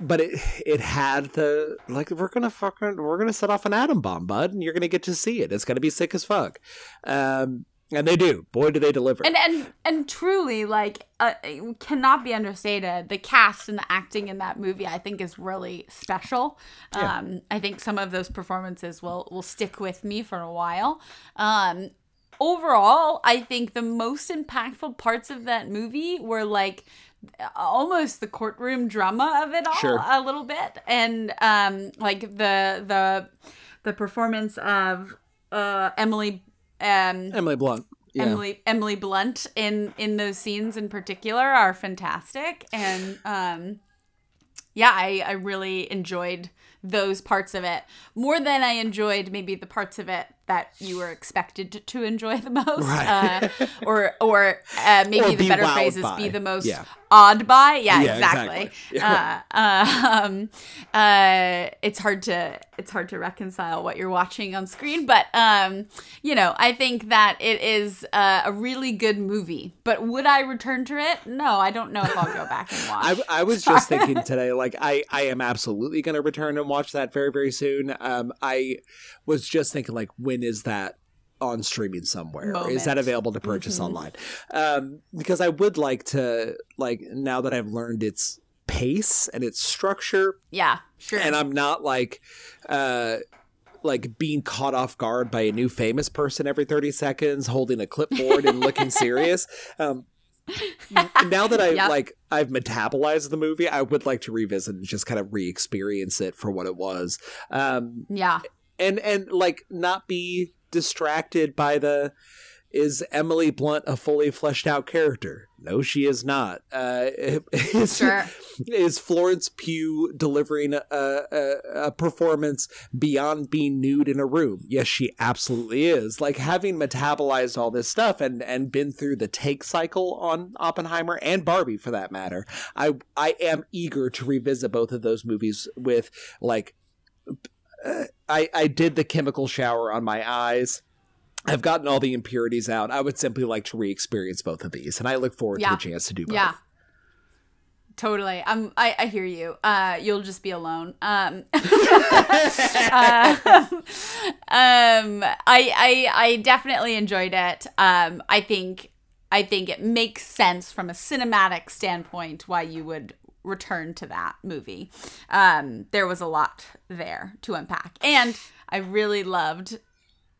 but it it had the like we're gonna fucking we're gonna set off an atom bomb, bud, and you're gonna get to see it. It's gonna be sick as fuck. Um, and they do. Boy, do they deliver. And and and truly, like, uh, cannot be understated. The cast and the acting in that movie, I think, is really special. Yeah. Um, I think some of those performances will will stick with me for a while. Um, overall, I think the most impactful parts of that movie were like almost the courtroom drama of it all sure. a little bit and um like the the the performance of uh Emily um Emily Blunt yeah. Emily Emily Blunt in in those scenes in particular are fantastic and um yeah I I really enjoyed those parts of it more than I enjoyed maybe the parts of it that you were expected to enjoy the most, right. uh, or or uh, maybe or the better phrase is by. be the most yeah. Awed by. Yeah, yeah exactly. exactly. *laughs* Yeah. Uh, um, uh, it's hard to it's hard to reconcile what you're watching on screen, but um, you know, I think that it is uh, a really good movie. But would I return to it? No, I don't know if I'll go back and *laughs* watch. I, I was *laughs* Sorry. just thinking today, like I I am absolutely going to return and watch that very very soon. Um, I was just thinking like when is that on streaming somewhere? Moment. Is that available to purchase mm-hmm. online? Um, because I would like to like now that I've learned its pace and its structure. Yeah, sure. And I'm not like uh like being caught off guard by a new famous person every 30 seconds holding a clipboard and looking *laughs* serious. Um *laughs* now that I yep. like I've metabolized the movie, I would like to revisit and just kind of re-experience it for what it was. Um, yeah, and and like not be distracted by the is Emily Blunt a fully fleshed out character? No, she is not. Uh, *laughs* is, sure. is Florence Pugh delivering a, a, a, performance beyond being nude in a room? Yes, she absolutely is. Like having metabolized all this stuff and, and been through the take cycle on Oppenheimer and Barbie for that matter, I I am eager to revisit both of those movies with like I, I did the chemical shower on my eyes. I've gotten all the impurities out. I would simply like to re-experience both of these, and I look forward yeah. to the chance to do both. Yeah, totally. I'm. I, I hear you. Uh, you'll just be alone. Um, *laughs* uh, *laughs* um, I, I I definitely enjoyed it. Um, I think I think it makes sense from a cinematic standpoint why you would return to that movie. Um, there was a lot there to unpack, and I really loved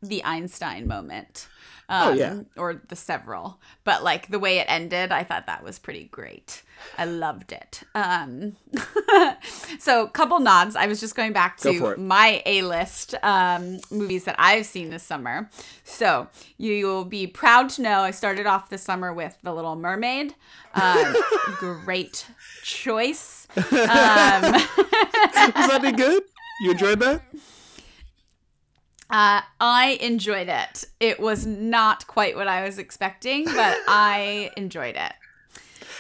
the Einstein moment. Um, Oh, yeah. or the several, but like the way it ended, I thought that was pretty great. I loved it. Um, *laughs* so couple nods. I was just going back to my A list um, movies that I've seen this summer. So you will be proud to know I started off the summer with The Little Mermaid. Um, *laughs* great choice. *laughs* Um, Was that any good? You enjoyed that? Uh, I enjoyed it. It was not quite what I was expecting, but *laughs* I enjoyed it.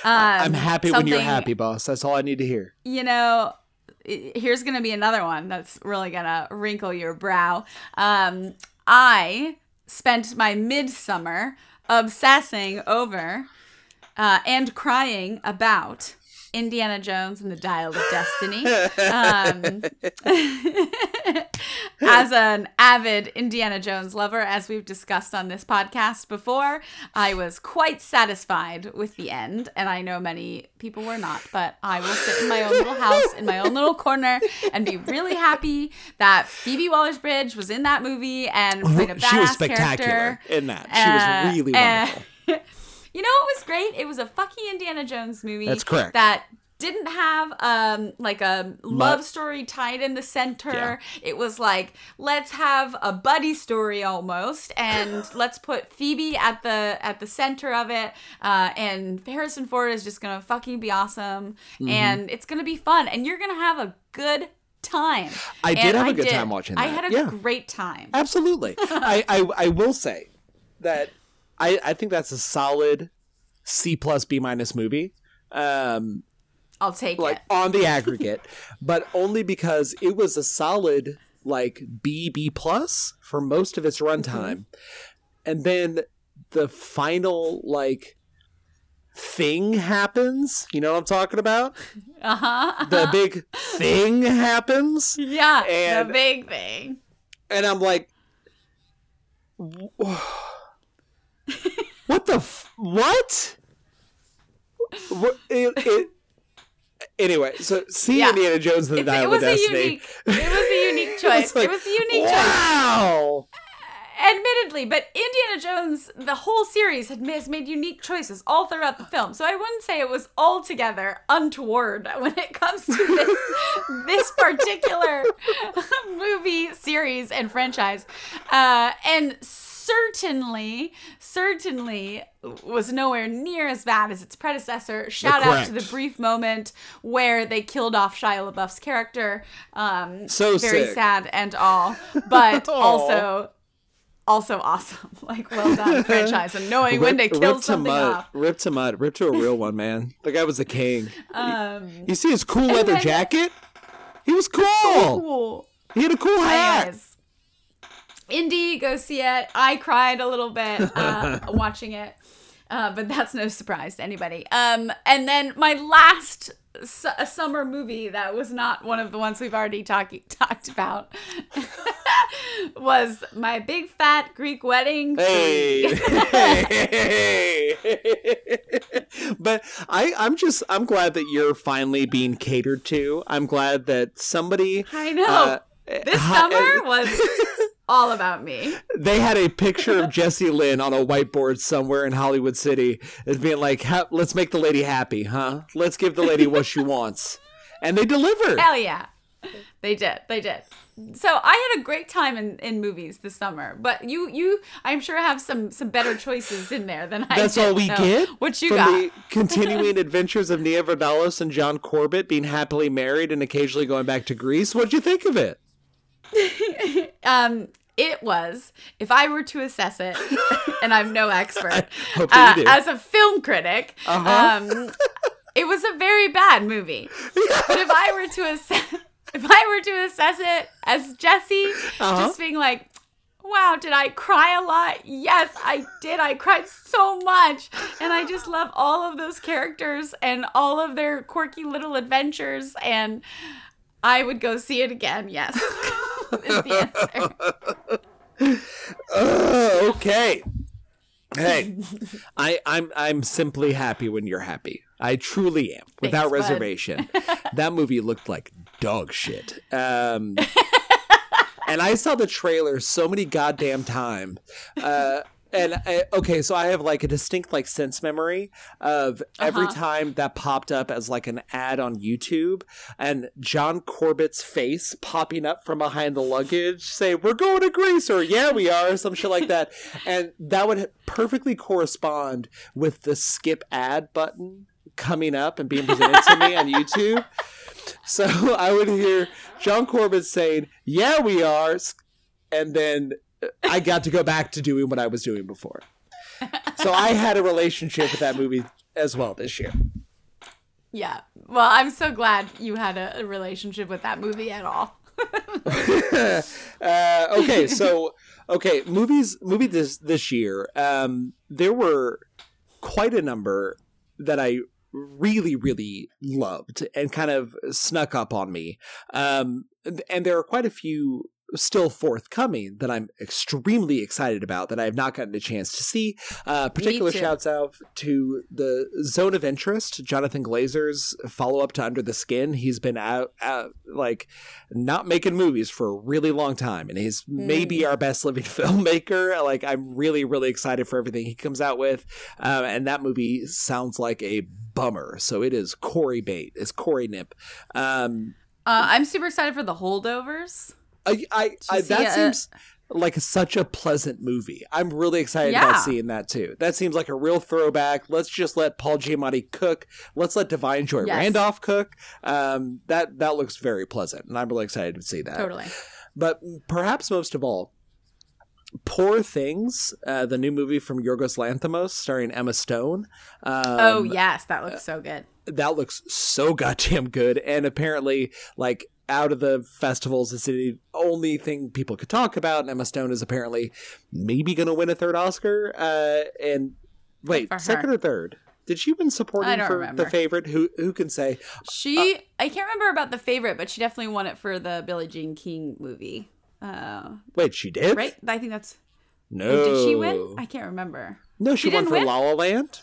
Um, I'm happy when you're happy, boss. That's all I need to hear. You know, here's going to be another one that's really going to wrinkle your brow. Um, I spent my midsummer obsessing over uh, and crying about Indiana Jones and the Dial of Destiny. *laughs* Um, *laughs* as an avid Indiana Jones lover, as we've discussed on this podcast before, I was quite satisfied with the end. And I know many people were not, but I will sit in my own little house, in my own little corner, and be really happy that Phoebe Waller Bridge was in that movie and played a badass she was spectacular character. in that. She Uh, was really uh, wonderful. *laughs* you know what was great? It was a fucking Indiana Jones movie. That's correct. That didn't have um like a love story tied in the center. Yeah. It was like let's have a buddy story almost, and *laughs* let's put Phoebe at the at the center of it. Uh, and Harrison Ford is just gonna fucking be awesome, Mm-hmm. and it's gonna be fun, and you're gonna have a good time. I did have a good time watching I had a Yeah. great time. Absolutely. *laughs* I, I I will say that I I think that's a solid C plus B minus movie. Um, I'll take like it. on the *laughs* aggregate, but only because it was a solid like B B plus for most of its runtime, and then the final like thing happens. You know what I'm talking about? Uh huh. The big *laughs* thing happens, Yeah, And- the big thing. and I'm like, "Wh- what the f- what? What- it- it- Anyway, so see Yeah. Indiana Jones and the It's, Dial it of was a Destiny. unique. It was a unique *laughs* choice. It's like, it was a unique choice. wow. Admittedly, but Indiana Jones, the whole series had has made unique choices all throughout the film. So I wouldn't say it was altogether untoward when it comes to this *laughs* this particular *laughs* movie series and franchise. Uh, and certainly, certainly was nowhere near as bad as its predecessor. Shout out to the brief moment where they killed off Shia LaBeouf's character. Um, So very sick. sad and all, but *laughs* also also awesome. *laughs* Like well done *laughs* franchise and knowing when to Rip- kill ripped to Mutt, off. ripped to Mutt, ripped to a real one, man. The guy was the king. Um, You see his cool leather then- jacket? He was cool. cool. He had a cool hat. Anyways, Indy, go see it. I cried a little bit uh, *laughs* watching it, uh, but that's no surprise to anybody. Um, and then my last su- summer movie that was not one of the ones we've already talked talked about *laughs* was my big fat Greek wedding. Hey. three. *laughs* but I, I'm just I'm glad that you're finally being catered to. I'm glad that somebody I know. uh, this summer was all about me. they had a picture of Jesse Lynn on a whiteboard somewhere in Hollywood City as being like, let's make the lady happy, huh? Let's give the lady what she wants. And they delivered. Hell yeah. They did. They did. So I had a great time in, in movies this summer, but you you I'm sure have some some better choices in there than I That's did. all we So, get What you from got? the continuing adventures of Nia Vardalos and John Corbett being happily married and occasionally going back to Greece. What'd you think of it? *laughs* um it was if I were to assess it, *laughs* and I'm no expert, uh, that you do. as a film critic, Uh-huh. um, it was a very bad movie. but if I were to assess, if I were to assess it as Jesse, Uh-huh. just being like, wow, did I cry a lot? Yes, I did. I cried so much. And I just love all of those characters and all of their quirky little adventures. And I would go see it again. Yes, *laughs* is the answer. Uh, okay. Hey, *laughs* I, I'm I'm simply happy when you're happy. I truly am, without Thanks, reservation. *laughs* that movie looked like dog shit. Um, and I saw the trailer so many goddamn times. Uh, and I, okay, so I have like a distinct like sense memory of every Uh-huh. time that popped up as like an ad on YouTube, and John Corbett's face popping up from behind the luggage, say "We're going to Greece" or "Yeah, we are," or some shit like that, *laughs* and that would perfectly correspond with the skip ad button coming up and being presented to me on YouTube. *laughs* So I would hear John Corbett saying, "Yeah, we are," and then I got to go back to doing what I was doing before. So I had a relationship with that movie as well this year. Yeah. Well, I'm so glad you had a, a relationship with that movie at all. *laughs* uh, okay, so okay, movies movie this this year. Um, there were quite a number that I really really loved and kind of snuck up on me. Um, and there are quite a few still forthcoming that I'm extremely excited about that I have not gotten a chance to see. Uh, particular shouts out to the Zone of Interest, Jonathan Glazer's follow up to Under the Skin. He's been out, out like not making movies for a really long time, and he's maybe our best living *laughs* filmmaker. Like I'm really really excited for everything he comes out with, um, and that movie sounds like a bummer. So it is Corey Bate. it's Corey Nip. Um, Uh, I'm super excited for the holdovers. I, I, I that a- seems like such a pleasant movie. I'm really excited Yeah. about seeing that too. That seems like a real throwback. Let's just let Paul Giamatti cook. Let's let Da'Vine Joy Yes. Randolph cook. Um, that that looks very pleasant, and I'm really excited to see that. Totally. But perhaps most of all, Poor Things, uh, the new movie from Yorgos Lanthimos, starring Emma Stone. Um, oh yes, that looks so good. that looks so goddamn good and apparently like out of the festivals it's the only thing people could talk about and emma stone is apparently maybe gonna win a third oscar uh and wait second or third did she win supporting for remember. the favorite who who can say She, I can't remember about the favorite, but she definitely won it for the Billie Jean King movie. Uh, wait she did right? I think that's. no Did she win? I can't remember. no she, She won for win? la la land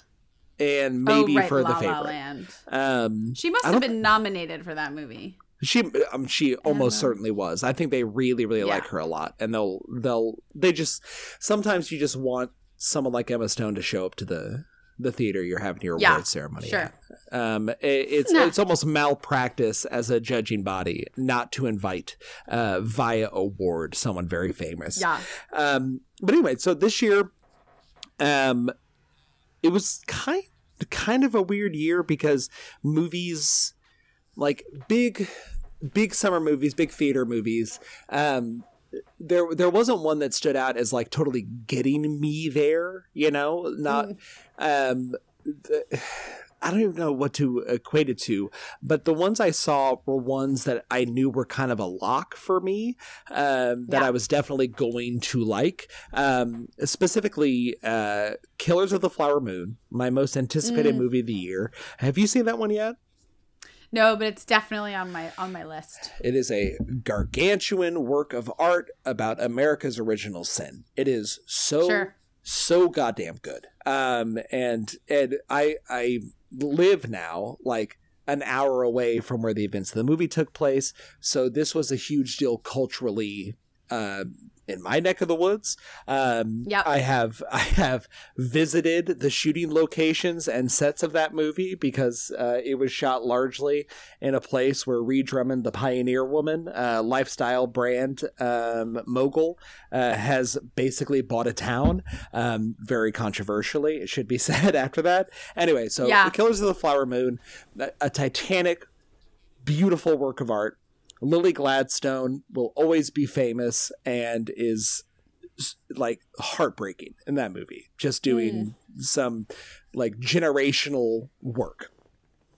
and maybe oh, right, for La the La favorite Land. um She must have been nominated for that movie. She, um, she almost certainly was. I think they really, really Yeah. like her a lot, and they'll, they'll, they just. Sometimes you just want someone like Emma Stone to show up to the the theater you're having your Yeah, award ceremony. Sure. at. Um, it, it's Nah. it's almost malpractice as a judging body not to invite uh, via award someone very famous. Yeah. Um, but anyway, so this year, um, it was kind kind of a weird year because movies, like big, big summer movies, big theater movies, um, there there wasn't one that stood out as like totally getting me there. You know, not. Um, the, I don't even know what to equate it to, but the ones I saw were ones that I knew were kind of a lock for me, um, that Yeah. I was definitely going to like. Um, specifically, uh, Killers of the Flower Moon, my most anticipated Mm. movie of the year. Have you seen that one yet? No, but it's definitely on my on my list. It is a gargantuan work of art about America's original sin. It is so Sure. so goddamn good. Um, and and I I live now like an hour away from where the events of the movie took place, so this was a huge deal culturally. Uh, in my neck of the woods, um, Yep. I have *laughs* I have visited the shooting locations and sets of that movie because uh, it was shot largely in a place where Ree Drummond, the pioneer woman, uh, lifestyle brand um, mogul, uh, has basically bought a town. Um, very controversially, it should be *laughs* said after that. Anyway, so Yeah. The Killers of the Flower Moon, a, a titanic, beautiful work of art. Lily Gladstone will always be famous and is like heartbreaking in that movie, just doing mm. some like generational work.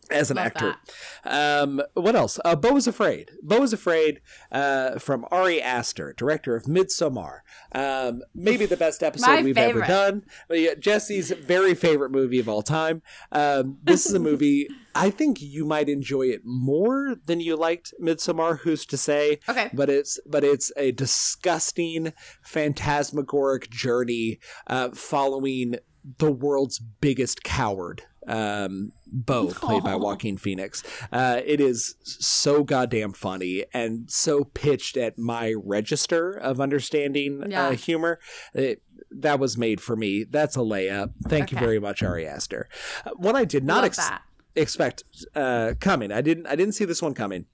As an Love actor. Um, what else? Uh, Beau is Afraid. Beau is Afraid uh, from Ari Aster, director of Midsommar. Um, maybe the best episode we've favorite. ever done. But yeah, Jesse's very favorite movie of all time. Um, this is a *laughs* movie I think you might enjoy it more than you liked Midsommar. Who's to say? Okay. But it's but it's a disgusting, phantasmagoric journey uh, following the world's biggest coward, um, Beau, *laughs* played by Aw. Joaquin Phoenix. Uh, it is so goddamn funny and so pitched at my register of understanding Yeah. uh, humor. It, that was made for me. That's a layup. Thank you very much, Ari Aster. Uh, one I did not ex- expect uh, coming. I didn't. I didn't see this one coming,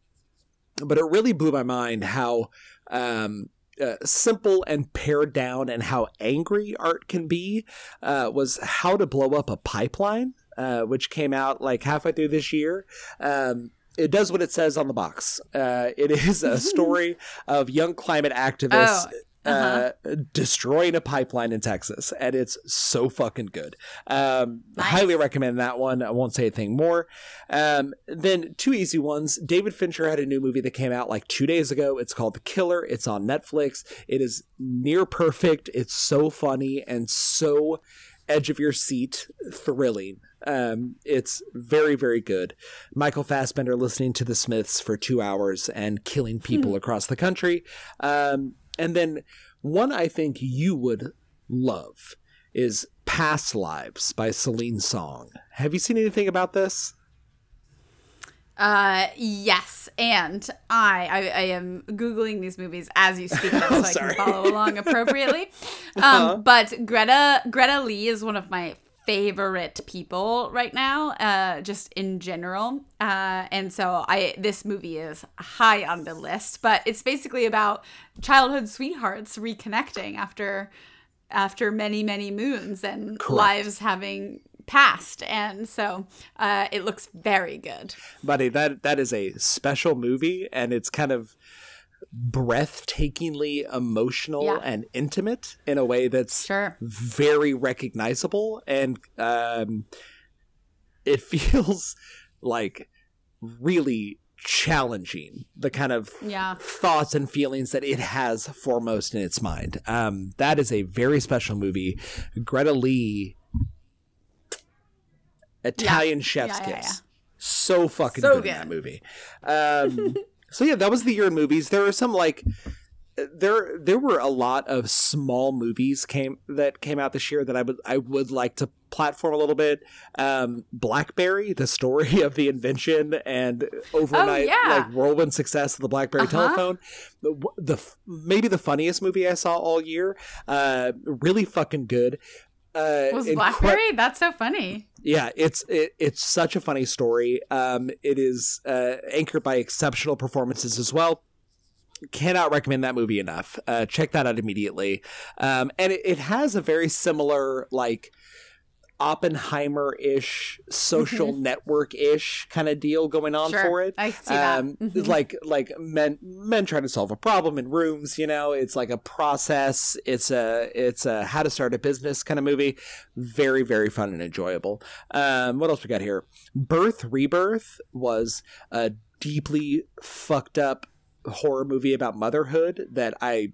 but it really blew my mind how um, uh, simple and pared down and how angry art can be. Uh, was how to blow up a pipeline, uh, which came out like halfway through this year. Um, it does what it says on the box. Uh, it is a *laughs* story of young climate activists. Oh, uh-huh. Uh, destroying a pipeline in Texas, and it's so fucking good. Um, Nice. Highly recommend that one. I won't say a thing more. Um, then two easy ones. David Fincher had a new movie that came out like two days ago. It's called The Killer. It's on Netflix. It is near perfect. It's so funny and so edge of your seat thrilling. Um, it's very, very good. Michael Fassbender listening to the Smiths for two hours and killing people across the country. Um, and then one I think you would love is Past Lives by Celine Song. Have you seen anything about this? Uh, yes, and I, I I am googling these movies as you speak them, *laughs* so I can follow along *laughs* appropriately. Um, Uh-huh. but Greta Greta Lee is one of my favorite people right now, uh, just in general. Uh, and so I this movie is high on the list, but it's basically about childhood sweethearts reconnecting after after many many moons and Correct. lives having passed and so uh, it looks very good Buddy, that that is a special movie and it's kind of breathtakingly emotional Yeah. and intimate in a way that's sure very recognizable and um, it *laughs* feels like really challenging the kind of Yeah. thoughts and feelings that it has foremost in its mind um, that is a very special movie greta lee italian chef's Yeah, yeah, kiss yeah. so fucking So good, in that movie um, *laughs* so yeah that was the year in movies there are some like there there were a lot of small movies came that came out this year that I would I would like to platform a little bit. Um, BlackBerry, the story *laughs* of the invention and overnight Oh, yeah. like whirlwind success of the BlackBerry Uh-huh. telephone. The, the maybe the funniest movie I saw all year. Uh, really fucking good. Uh, was incre- blackberry that's so funny yeah, it's it, it's such a funny story. Um, it is uh, anchored by exceptional performances as well. Cannot recommend that movie enough. Uh, check that out immediately. Um, and it, it has a very similar like Oppenheimer ish social network ish kind of deal going on Sure. for it. I see that. Um, Mhm. Like like men men trying to solve a problem in rooms. You know, it's like a process. It's a it's a how to start a business kind of movie. Very very fun and enjoyable. Um, what else we got here? Birth Rebirth was a deeply fucked up horror movie about motherhood that I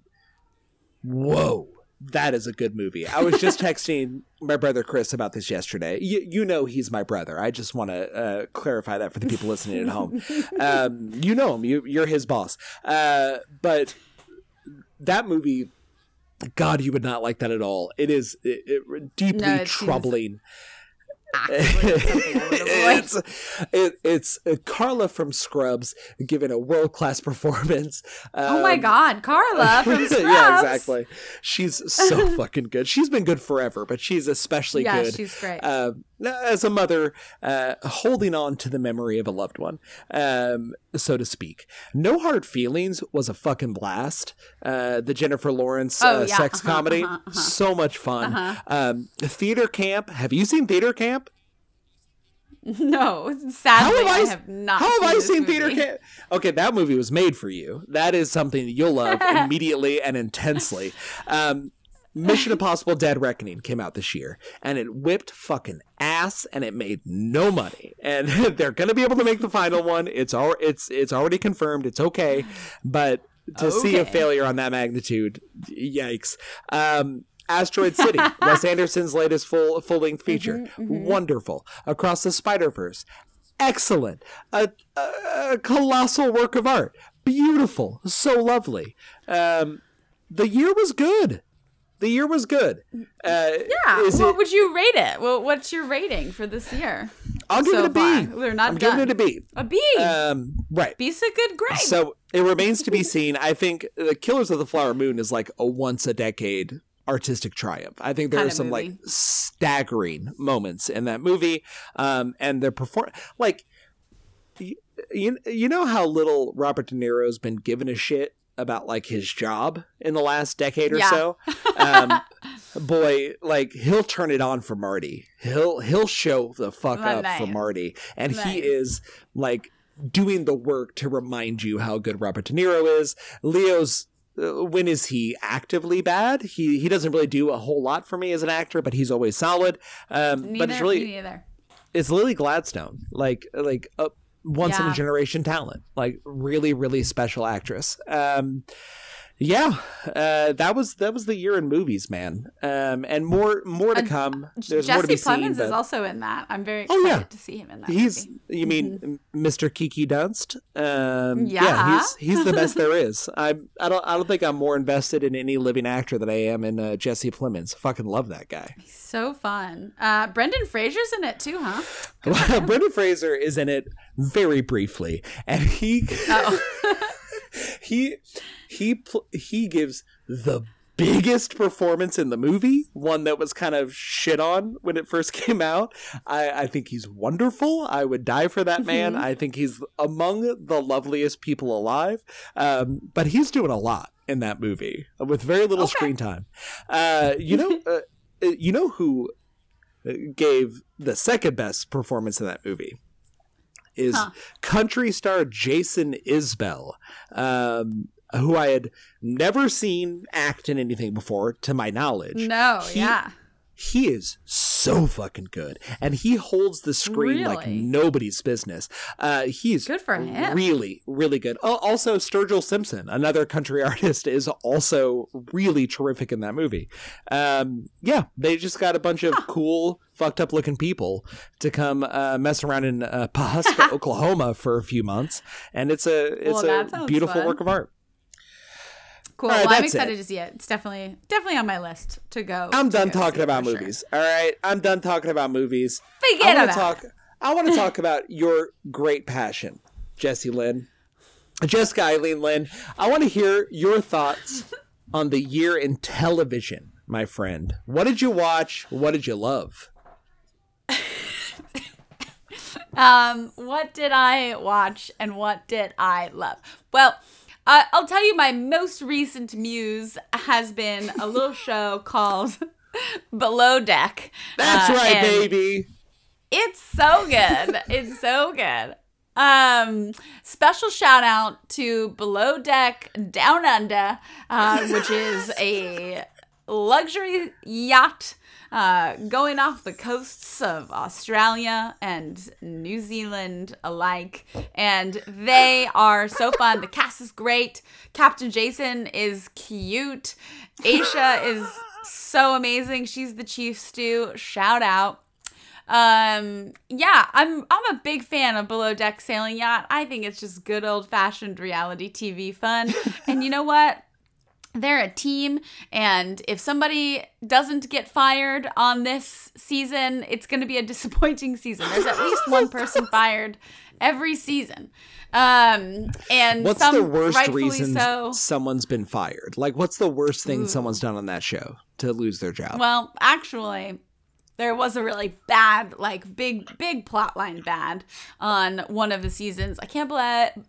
whoa that is a good movie. I was just *laughs* texting my brother Chris about this yesterday. You, you know he's my brother. I just want to uh, clarify that for the people listening at home. *laughs* Um, you know him. You, you're his boss. Uh, but that movie, God, you would not like that at all. It is it, it, deeply No, it seems *laughs* it's it, it's uh, Carla from Scrubs giving a world class *laughs* performance. oh my Um, god carla *laughs* from Scrubs. yeah, exactly. She's so fucking good. She's been good forever, but she's especially yeah good she's great um, as a mother uh, holding on to the memory of a loved one, um, so to speak. No Hard Feelings was a fucking blast. Uh, the Jennifer Lawrence Oh, uh, yeah, sex uh-huh, comedy, uh-huh, uh-huh. so much fun. Uh-huh. Um, theater Camp. Have you seen Theater Camp? *laughs* no sadly have I I, have not How have I seen movie. Theater Camp? Okay, that movie was made for you. That is something you'll love *laughs* immediately and intensely. Um, Mission Impossible Dead Reckoning came out this year and it whipped fucking ass and it made no money. And *laughs* they're going to be able to make the final one. It's all it's it's already confirmed. It's okay. But to see a failure on that magnitude, yikes. Um Asteroid City, *laughs* Wes Anderson's latest full full length feature. Wonderful. Across the Spider Verse. Excellent. A, a, a colossal work of art. Beautiful. So lovely. Um, the year was good. The year was good. Uh, Yeah. what it- would you rate it? Well, what's your rating for this year? I'll give so it a B. far? We're not I'm done. giving it a B. A B. Um, right. B's a good grade. So it remains to be *laughs* seen. I think the Killers of the Flower Moon is like a once a decade artistic triumph. I think there Kinda are some like staggering moments in that movie. Um, and the perform like you you know how little Robert De Niro's been given a shit about like his job in the last decade or Yeah. so. Um, *laughs* boy, like he'll turn it on for Marty. He'll he'll show the fuck up for. Marty, and he is like doing the work to remind you how good Robert De Niro is. Leo's. Uh, when is he actively bad? He he doesn't really do a whole lot for me as an actor, but he's always solid. Um, neither, but it's really it's Lily Gladstone, like like a once in a generation talent, like really really special actress. Um, yeah, uh, that was that was the year in movies, man. Um, and more more to come. There's more to Jesse be seen. Plemons is also in that. I'm very Oh, excited yeah. to see him in that. he's movie. you mean Mr. Kiki Dunst? Um, Yeah. he's he's the best there *laughs* is. I I don't I don't think I'm more invested in any living actor than I am in uh, Jesse Plemons. Fucking love that guy. He's so fun. Uh, Brendan Fraser's in it too, huh? *laughs* Brendan Fraser is in it very briefly, and he *laughs* Oh, he he pl- he gives the biggest performance in the movie one that was kind of shit on when it first *laughs* came out. I i think he's wonderful. I would die for that man. Mhm. i think he's among the loveliest people alive. Um but he's doing a lot in that movie with very little Okay. screen time. Uh you know *laughs* uh, uh, you know who gave the second best performance in that movie is Huh. country star Jason Isbell, um, who I had never seen act in anything before, to my knowledge. no, He- yeah. He is so fucking good, and he holds the screen like nobody's business. Uh, he's Good for him. Really, really good. Al- Also, Sturgill Simpson, another country *laughs* artist, is also really terrific in that movie. Um, yeah, they just got a bunch of cool, fucked up looking people to come uh, mess around in uh, Pawhuska, *laughs* Oklahoma, for a few months, and it's a it's Well, a beautiful fun. work of art. Cool. Right, well, I'm excited it. to see it. It's definitely definitely on my list to go. I'm to done go talking about for sure. movies. All right, I'm done talking about movies. I Forget want about to talk. it. I want to *laughs* talk about your great passion, Jesse Lynn, Jessica Eileen Lynn. I want to hear your thoughts *laughs* on the year in television, my friend. What did you watch? What did you love? *laughs* Um, what did I watch and what did I love? Well, uh, I'll tell you my most recent muse has been a little *laughs* show called Below Deck. That's Uh, right, baby. It's so good. it's so good. Um, special shout out to Below Deck Down Under, uh, which is a *laughs* luxury yacht uh, going off the coasts of Australia and New Zealand alike. And they are so fun. The cast is great. Captain Jason is cute. Aesha is so amazing. She's the chief stew. Shout out. Um, yeah, I'm I'm a big fan of Below Deck Sailing Yacht. I think it's just good old fashioned reality TV fun. and you know what? They're a team, and if somebody doesn't get fired on this season, it's going to be a *laughs* disappointing season. There's at least one person *laughs* fired every season. Um, and What's some the worst reason so. someone's been fired? Like, what's the worst thing someone's done on that show to lose their job? Well, actually, there was a really bad, like big, big plot line bad on one of the seasons. I can't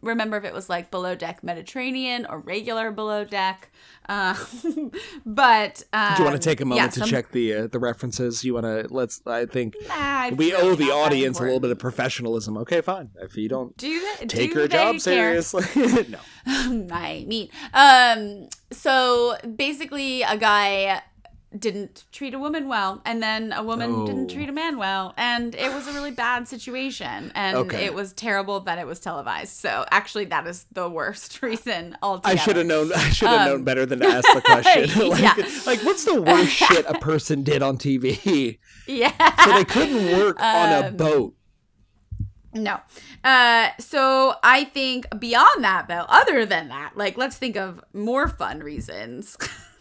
remember if it was like Below Deck Mediterranean or regular Below Deck. *laughs* Uh, but um, Do you want to take a moment yeah, to some- check the uh, the references? You want to let's. I think Nah, we owe the audience a little bit of professionalism. Okay, fine. If you don't Do they, take do your job seriously, *laughs* no. *laughs* I mean, um, so basically, a guy didn't treat a woman well and then a woman didn't Oh. treat a man well and it was a really bad situation and Okay. it was terrible that it was televised so actually that is the worst *laughs* reason altogether I should have known. I should have Um, known better than to *laughs* ask the question. *laughs* like, yeah. like, what's the worst shit a person did on TV? yeah So they couldn't work on a Um, boat. No. Uh, so I think beyond that, though, other than that, like let's think of more fun reasons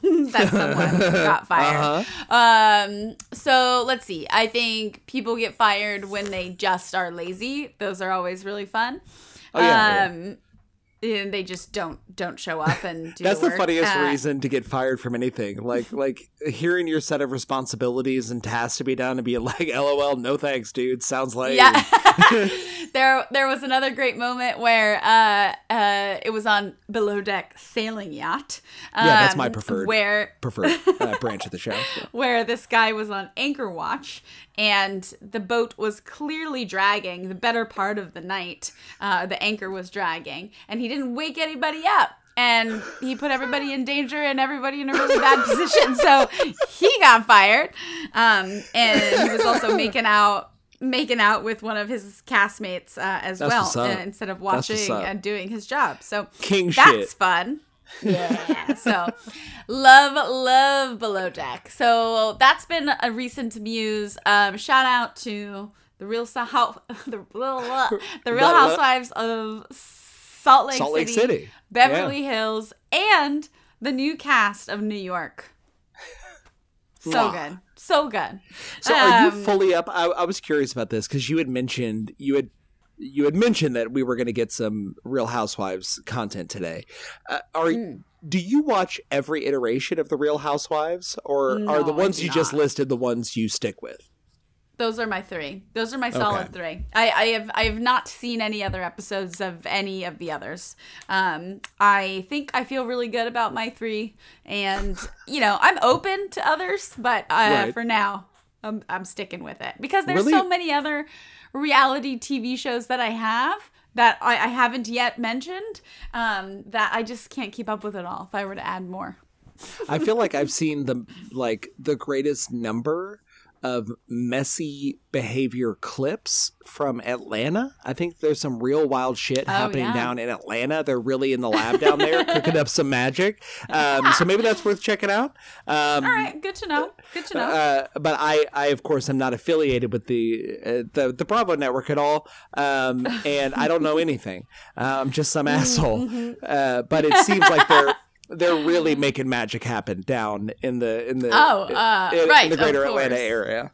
*laughs* that someone got *laughs* fired. Uh-huh. Um, so let's see. I think people get fired when they just are lazy. Those are always really fun. Oh, yeah, yeah. Um, And they just don't don't show up and do That's the, the funniest Uh, reason to get fired from anything. Like like hearing your set of responsibilities and tasks to be done and being like, *laughs* "LOL, no thanks, dude." Sounds like Yeah. *laughs* there there was another great moment where uh uh it was on below deck sailing yacht. Yeah, that's my um, preferred. Where preferred uh, branch of the show. Yeah. *laughs* where this guy was on anchor watch and the boat was clearly dragging the better part of the night. Uh, the anchor was dragging and he didn't wake anybody up. And he put everybody in danger and everybody in a really bad position. So he got fired. Um, and he was also making out making out with one of his castmates uh, as That's well uh, instead of watching and doing his job. So King that's shit. fun. Yeah. *laughs* so love, love Below Deck. So that's been a recent muse. Um, shout out to the real Sa- how *laughs* the, the Real Housewives of Salt Lake Salt Lake City, City. Beverly Hills, and the new cast of New York. So Mwah. good. So good. So are you Um, fully up? I, I was curious about this because you had mentioned you had you had mentioned that we were going to get some Real Housewives content today. Uh, are Mm. do you watch every iteration of the Real Housewives, or are the ones you just listed the ones you stick with? Those are my three. Those are my solid Okay. three. I, I have I have not seen any other episodes of any of the others. Um, I think I feel really good about my three, and you know I'm open to others, but uh, Right. for now I'm I'm sticking with it because there's Really? so many other reality TV shows that I have that I, I haven't yet mentioned um, that I just can't keep up with it all. If I were to add more. I feel like I've seen the like the greatest number of messy behavior clips from Atlanta. I think there's some real wild shit happening Oh, yeah. down in Atlanta. They're really in the lab down there *laughs* cooking up some magic. Um, so maybe that's worth checking out. Um, All right, good to know. Good to know. uh, but I, I of course, am not affiliated with the uh, the, the Bravo network at all, um, and I don't know anything. Uh, I'm just some *laughs* asshole. Uh, but it seems like they're *laughs* they're really making magic happen down in the in the Oh, uh, in, in the greater Atlanta area.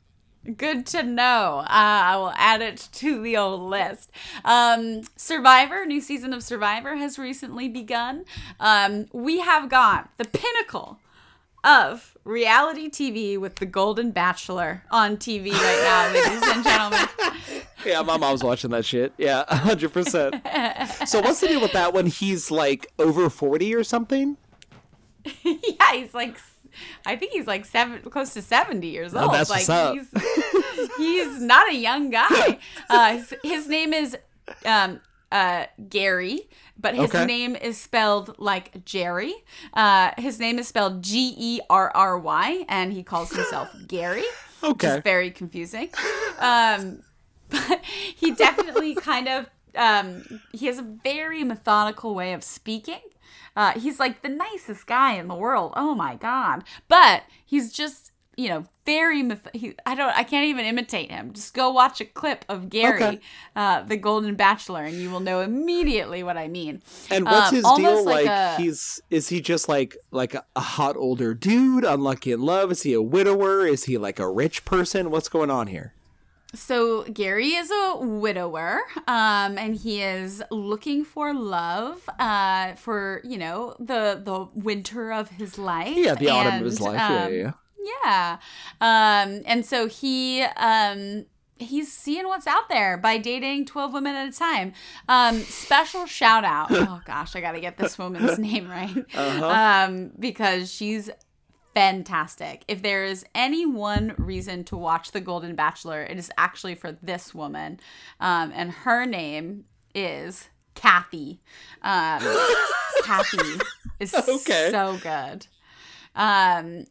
Good to know. Uh, I will add it to the old list. Um, Survivor, new season of Survivor has recently begun. Um, we have got the pinnacle of reality TV with the Golden Bachelor on TV right now, *laughs* ladies and gentlemen. Yeah, my mom's watching that shit. Yeah, *laughs* hundred percent. So what's the deal with that one? He's like over forty or something. *laughs* yeah, he's like, I think he's like seven, close to seventy years old. Oh, that's like what's up. he's he's not a young guy. Uh, his, his name is um, uh, Gary, but his Okay. name is spelled like Jerry. Uh, his name is spelled G E R R Y, and he calls himself *laughs* Gary. Which Okay. is very confusing. Um, *laughs* but he definitely *laughs* kind of um, he has a very methodical way of speaking. Uh, he's like the nicest guy in the world. Oh my god! But he's just you know very he, I don't I can't even imitate him. Just go watch a clip of Gary, Okay. uh, the Golden Bachelor, and you will know immediately what I mean. And what's Um, his deal? Like, a- he's is he just like like a, hot older dude, unlucky in love? Is he a widower? Is he like a rich person? What's going on here? So Gary is a widower, um, and he is looking for love uh, for you know the the winter of his life. Yeah, the autumn of his life. um, yeah, yeah. Yeah. Um, and so he um he's seeing what's out there by dating 12 women at a time. Um, special shout out. *laughs* Oh gosh, I got to get this woman's name right. Uh-huh. Um, because she's fantastic. If there is any one reason to watch The Golden Bachelor, it is actually for this woman. Um, and her name is Kathy. Um, *laughs* Kathy is Okay. so good. Um,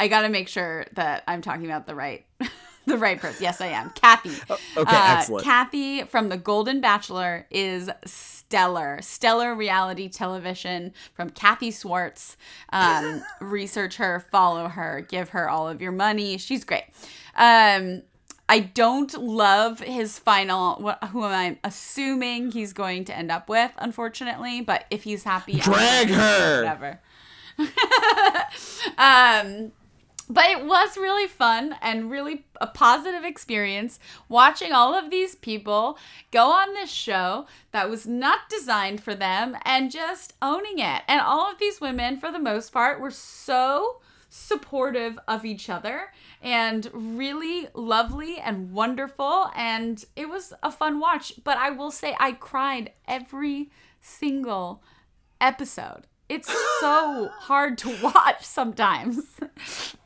I got to make sure that I'm talking about the right *laughs* the right person. Yes, I am. Kathy. Oh, okay, Uh, excellent. Kathy from The Golden Bachelor is stellar. Stellar reality television from Kathy Swarts. Um, *laughs* research her, follow her, give her all of your money. She's great. Um, I don't love his final, what, who am I assuming he's going to end up with, unfortunately. But if he's happy, Drag her! Whatever. *laughs* um, but it was really fun and really a positive experience watching all of these people go on this show that was not designed for them and just owning it. And all of these women, for the most part, were so supportive of each other and really lovely and wonderful. And it was a fun watch. But I will say, I cried every single episode. It's so hard to *laughs* watch sometimes,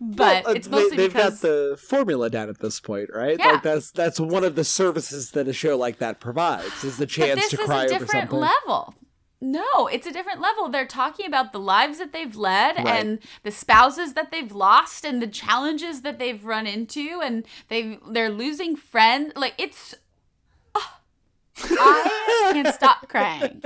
but Well, uh, it's mostly they, they've because got the formula down at this point, right? Yeah. Like that's that's one of the services that a show like that provides is the chance this to is cry a over different something. level. No, it's a different level. They're talking about the lives that they've led Right. and the spouses that they've lost and the challenges that they've run into and they they're losing friends. Like it's I can't stop crying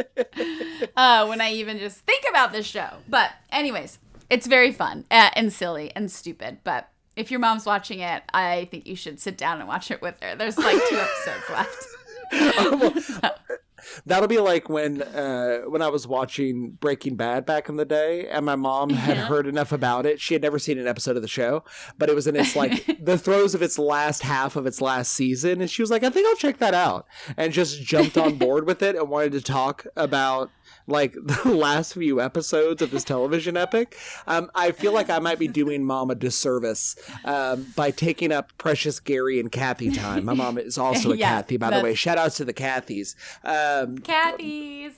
uh, when I even just think about this show. But, anyways, it's very fun uh, and silly and stupid. But if your mom's watching it, I think you should sit down and watch it with her. There's like two episodes left. *laughs* *laughs* That'll be like when uh, when I was watching Breaking Bad back in the day, and my mom had Mhm. heard enough about it. She had never seen an episode of the show, but it was in its like *laughs* the throes of its last half of its last season, and she was like, "I think I'll check that out," and just jumped on board with it and wanted to talk about like *laughs* the last few episodes of this television epic. Um, I feel like I might be doing mom a disservice um, by taking up precious Gary and Kathy time. My mom is also a *laughs* Yeah, Kathy, by the way. Shout outs to the Kathys. Um, Kathy's.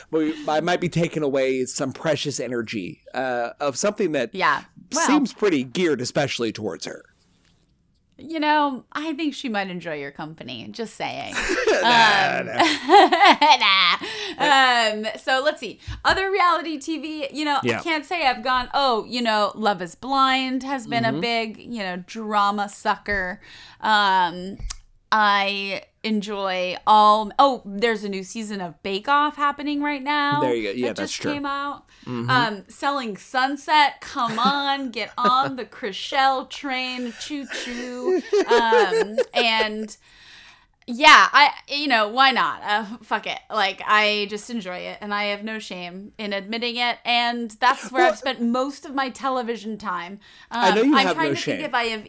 *laughs* we, I might be taking away some precious energy uh, of something that Yeah. Well, seems pretty geared, especially towards her. You know, I think she might enjoy your company. Just saying. *laughs* Nah, Um, *laughs* nah. nah. Um, so let's see. Other reality TV, you know, Yeah. I can't say I've gone, oh, you know, Love is Blind has been Mm-hmm. a big, you know, drama sucker. Um, I enjoy all. Oh, there's a new season of Bake Off happening right now. There you go. Yeah, that that's just true. came out. Mhm. Um, selling Sunset. Come on, get on the Chrishell train. Choo choo. Um, and yeah, I you know why not? Uh, fuck it. Like I just enjoy it, and I have no shame in admitting it. And that's where Well- I've spent most of my television time. Um, I know you I'm have trying no to shame. think if I have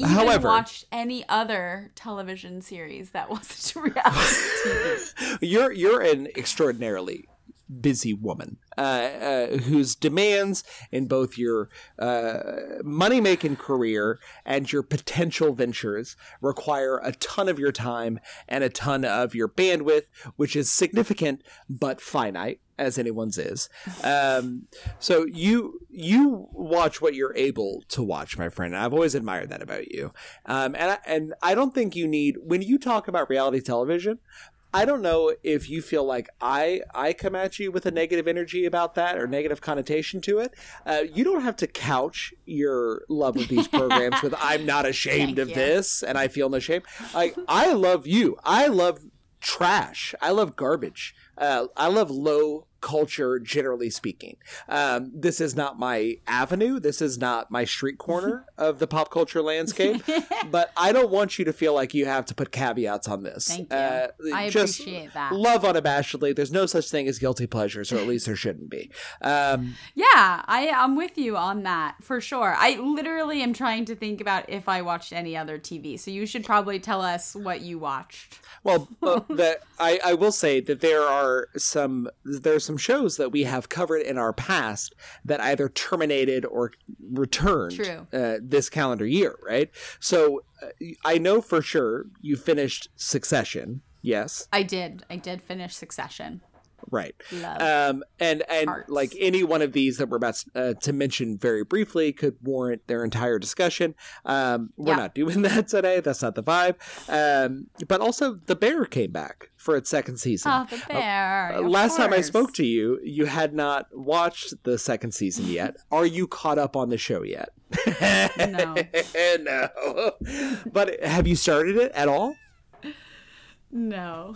even However- watched any other television series that *laughs* wasn't *laughs* reality TV. *laughs* you're you're an extraordinarily busy woman uh, uh, whose demands in both your uh, money making career and your potential ventures require a ton of your time and a ton of your bandwidth, which is significant but finite. As anyone's is, um, so you you watch what you're able to watch, my friend. I've always admired that about you, um, and I, and I don't think you need when you talk about reality television. I don't know if you feel like I I come at you with a negative energy about that or negative connotation to it. Uh, you don't have to couch your love of these programs with *laughs* "I'm not ashamed Thank of you. this" and I feel no shame. Like I love you. I love trash. I love garbage. Uh, I love low culture, generally speaking. Um, this is not my avenue. This is not my street corner *laughs* of the pop culture landscape. *laughs* but I don't want you to feel like you have to put caveats on this. Thank you. Uh, I just appreciate that. Love unabashedly. There's no such thing as guilty pleasures, or at least there shouldn't be. Um, Yeah, I I'm with you on that for sure. I literally am trying to think about if I watched any other TV. So you should probably tell us what you watched. Well, uh, *laughs* that I, I will say that there are some there are some shows that we have covered in our past that either terminated or returned True. Uh, this calendar year, right? So uh, I know for sure you finished Succession. Yes. I did. I did finish Succession. Right. Love. Um, and and Hearts. like any one of these that we're about uh, to mention very briefly could warrant their entire discussion. Um, we're Yeah. not doing *laughs* that today. That's not the vibe. Um, but also, The Bear came back for its second season. oh, the bear. Uh, Last time I spoke to you, you had not watched the second season yet. *laughs* Are you caught up on the show yet? No. *laughs* no. But have you started it at all? No.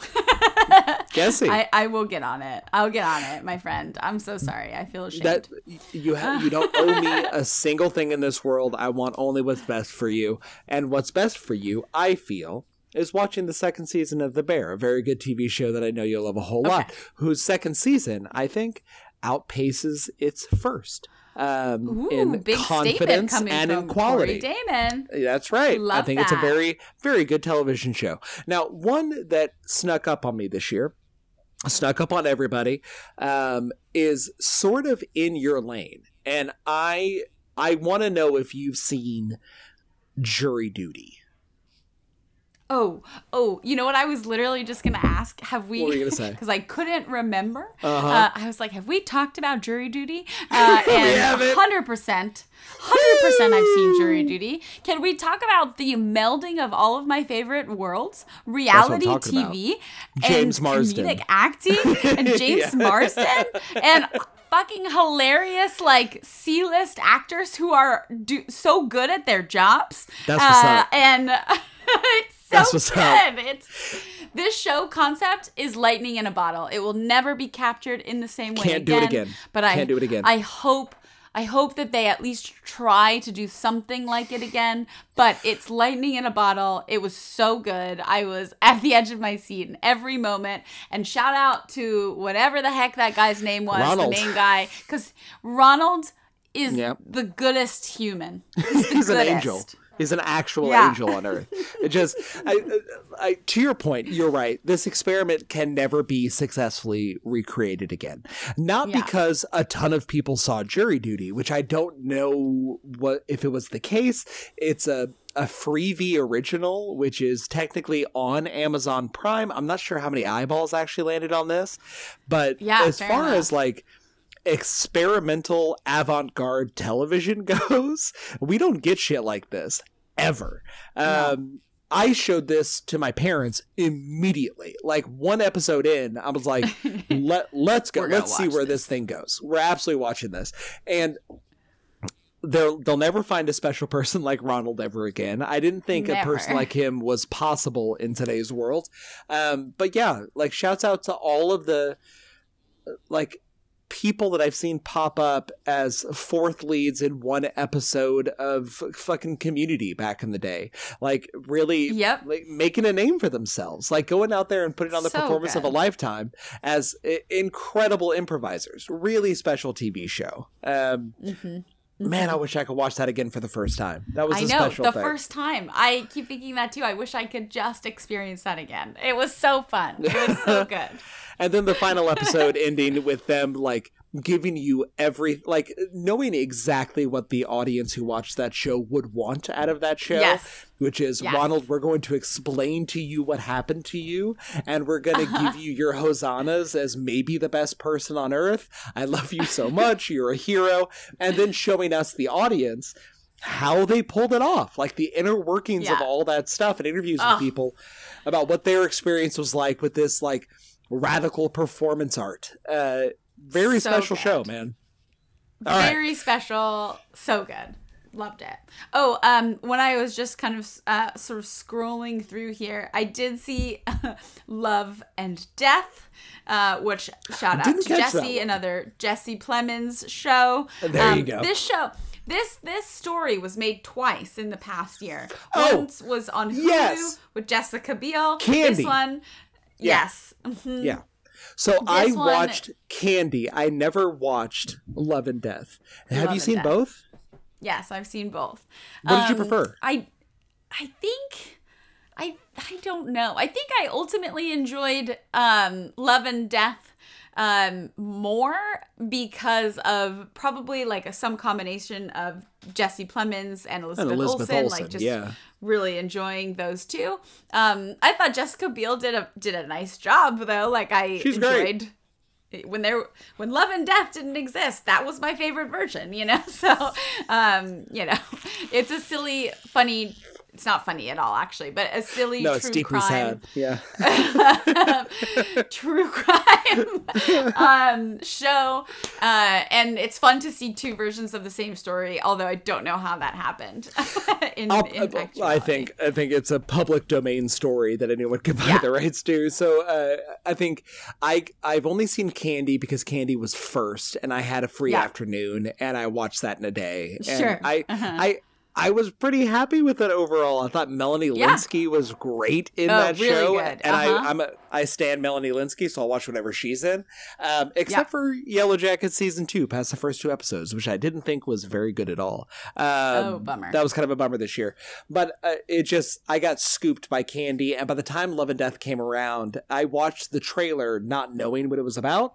*laughs* Guessing. I, I will get on it. I'll get on it, my friend. I'm so sorry. I feel ashamed. that you ha- you don't owe me a *laughs* single thing in this world. I want only what's best for you, and what's best for you, I feel, is watching the second season of The Bear, a very good TV show that I know you'll love a whole lot. Whose second season, I think, outpaces its first um, Ooh, in confidence and in quality. Corey Damon. That's right. I Love think it's a very, very good television show. Now, one that snuck up on me this year, snuck up on everybody, um, is sort of in your lane, and I I want to know if you've seen Jury Duty. Oh, oh, you know what? I was literally just gonna ask. Have we? What were you gonna say? *laughs* Because I couldn't remember. Uh-huh. Uh, I was like, have we talked about jury duty? Uh, *laughs* and haven't. hundred percent, hundred percent. I've seen jury duty. Can we talk about the melding of all of my favorite worlds, reality about. TV, James and Marsden. comedic acting, *laughs* and James Yeah. Marsden, and fucking hilarious like C-list actors who are do so good at their jobs. That's what's Uh, up. And it's so That's what's good. up. It's this show concept is lightning in a bottle. It will never be captured in the same way Can't do it again. But I Can't do it again. I hope I hope that they at least try to do something like it again. But it's lightning in a bottle. It was so good. I was at the edge of my seat in every moment. And shout out to whatever the heck that guy's name was, Ronald. the main guy, because Ronald is Yep. the goodest human. He's, *laughs* the He's an angel. He's an actual Yeah. angel on Earth. It just, I, I, to your point, you're right. This experiment can never be successfully recreated again. Not Yeah. because a ton of people saw Jury Duty, which I don't know what if it was the case. It's a a Freevee original, which is technically on Amazon Prime. I'm not sure how many eyeballs actually landed on this, but Yeah, as far enough. as like experimental avant-garde television *laughs* goes, we don't get shit like this ever. Um, I showed this to my parents immediately. Like one episode in, I was like, *laughs* "Let let's go. Let's see where this thing goes. We're absolutely watching this." And they'll they'll never find a special person like Ronald ever again. I didn't think a person like him was possible in today's world. Um, but yeah, like shouts out to all of the like people that I've seen pop up as fourth leads in one episode of fucking community back in the day. Like really Yep. like making a name for themselves. Like going out there and putting on the So performance of a lifetime as I- incredible improvisers. Really special TV show. Um Man, I wish I could watch that again for the first time. That was Mm-hmm. I a know the thing. first time. I keep thinking that too. I wish I could just experience that again. It was so fun. It was so *laughs* good. and then the final episode ending with them like giving you every like knowing exactly what the audience who watched that show would want out of that show Yes. which is Yes. ronald we're going to explain to you what happened to you and we're going to Uh-huh. give you your hosannas as maybe the best person on earth i love you so *laughs* much you're a hero and then showing us the audience how they pulled it off like the inner workings of all that stuff and interviews Ugh. with people about what their experience was like with this like radical performance art. Uh, very So special good. show, man. All right. Very special. So good. Loved it. Oh, um, when I was just kind of uh, sort of scrolling through here, I did see *laughs* Love and Death, uh, which shout out to Jesse, another Jesse Plemons show. There you Um, go. This show. This this story was made twice in the past year. Oh, Once was on Hulu yes. with Jessica Biel. Candy. This one, Yeah. yes. Mhm. Yeah. So I one- watched Candy. I never watched Love and Death. Have Love you seen Death. both? Yes, I've seen both. What did you Um, prefer? I I think I I don't know. I think I ultimately enjoyed um Love and Death um more because of probably like a some combination of Jesse Plemons and Elizabeth, Elizabeth Olsen, Olsen, like just yeah. Really enjoying those two. Um I thought Jessica Biel did a did a nice job though. Like I She's great. enjoyed when there when love and death didn't exist that was my favorite version you know *laughs* so um you know it's a silly funny it's not funny at all actually but a silly no true it's deeply crime sad yeah *laughs* true crime um, show, uh, and it's fun to see two versions of the same story. Although I don't know how that happened. *laughs* in, in I think I think it's a public domain story that anyone can buy Yeah. the rights to. So uh, I think I I've only seen Candy because Candy was first, and I had a free Yeah. afternoon, and I watched that in a day. And Sure. I Uh-huh. I. I was pretty happy with it overall. I thought Melanie Yeah. Lynskey was great in Oh, that really show, good. and Uh-huh. I I'm a, I stand Melanie Lynskey, so I'll watch whatever she's in. Um, except for Yellow Jacket season two, past the first two episodes, which I didn't think was very good at all. Um, Oh, bummer. That was kind of a bummer this year. But uh, it just, I got scooped by Candy. And by the time Love and Death came around, I watched the trailer not knowing what it was about.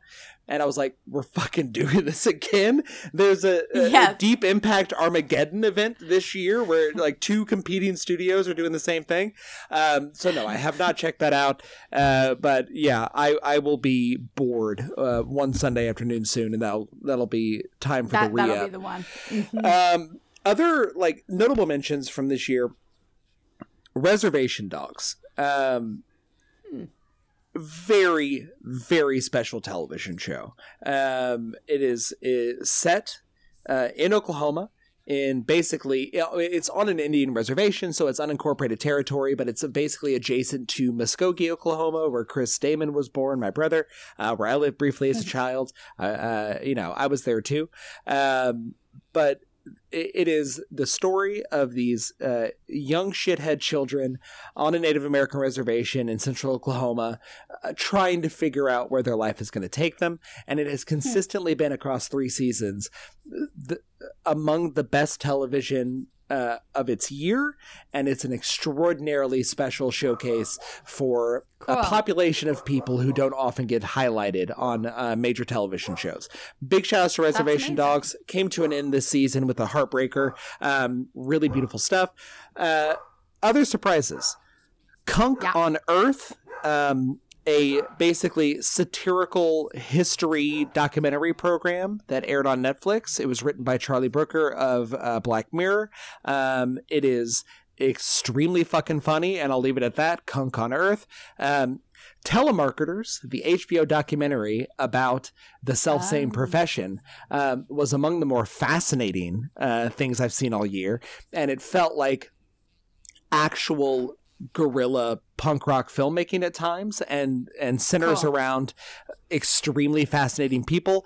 And I was like, we're fucking *laughs* doing this again. There's a, a- a Deep Impact Armageddon event this year where like two competing studios are doing the same thing. Um, so no, I have not checked that out. Uh, but yeah, I, I will be bored uh, one Sunday afternoon soon, and that'll that'll be time for that the re that'll be the one. Mhm. um, other like notable mentions from this year: Reservation Dogs. Um, very very special television show. Um, it is, is set uh, in Oklahoma. In basically, it's on an Indian reservation, so it's unincorporated territory, but it's basically adjacent to Muskogee, Oklahoma, where Chris Damon was born, my brother, uh, where I lived briefly as a child. Uh, uh, you know, I was there too. Um, but it, is the story of these uh, young shithead children on a Native American reservation in central Oklahoma uh, trying to figure out where their life is going to take them. And it has consistently been across three seasons the, among the best television. Uh, of its year, and it's an extraordinarily special showcase for a population of people who don't often get highlighted on uh, major television shows. Big shout outs to Reservation. Dogs. Came to an end this season with a heartbreaker. Um, really beautiful stuff. Uh, other surprises. Cunk Yeah. on Earth. Um, a basically satirical history documentary program that aired on Netflix. It was written by Charlie Brooker of uh, Black Mirror. Um, it is extremely fucking funny, and I'll leave it at that. Cunk on Earth. Um, Telemarketers, the HBO documentary about the self same Oh. profession, um, was among the more fascinating uh, things I've seen all year. And it felt like actual guerrilla punk rock filmmaking at times and and centers around extremely fascinating people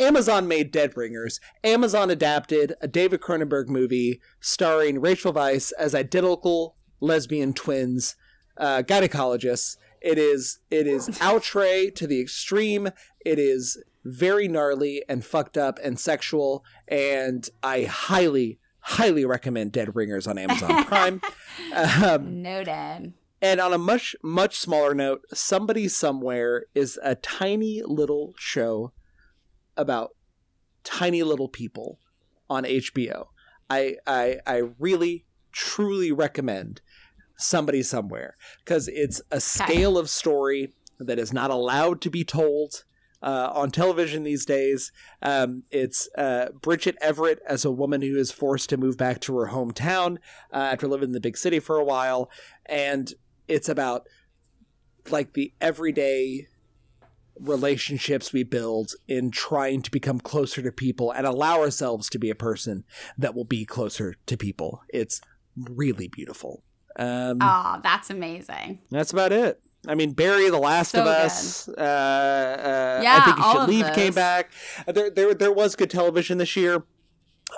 Amazon made Dead Ringers. Amazon adapted a David Cronenberg movie starring Rachel Weisz as identical lesbian twins, uh, gynecologists. It is it is *laughs* outre to the extreme. It is very gnarly and fucked up and sexual, and I highly highly recommend Dead Ringers on Amazon Prime. *laughs* Um, Noted. and on a much, much smaller note, Somebody Somewhere is a tiny little show about tiny little people on HBO. I, I, I really, truly recommend Somebody Somewhere because it's a scale of story that is not allowed to be told. Uh, on television these days, um, it's uh, Bridget Everett as a woman who is forced to move back to her hometown uh, after living in the big city for a while, and it's about like the everyday relationships we build in trying to become closer to people and allow ourselves to be a person that will be closer to people. It's really beautiful. Um, Oh, that's amazing. That's about it. I mean, Barry, The Last So of. Us. Uh, uh, I think you should leave. Came back. Uh, There, there, there was good television this year.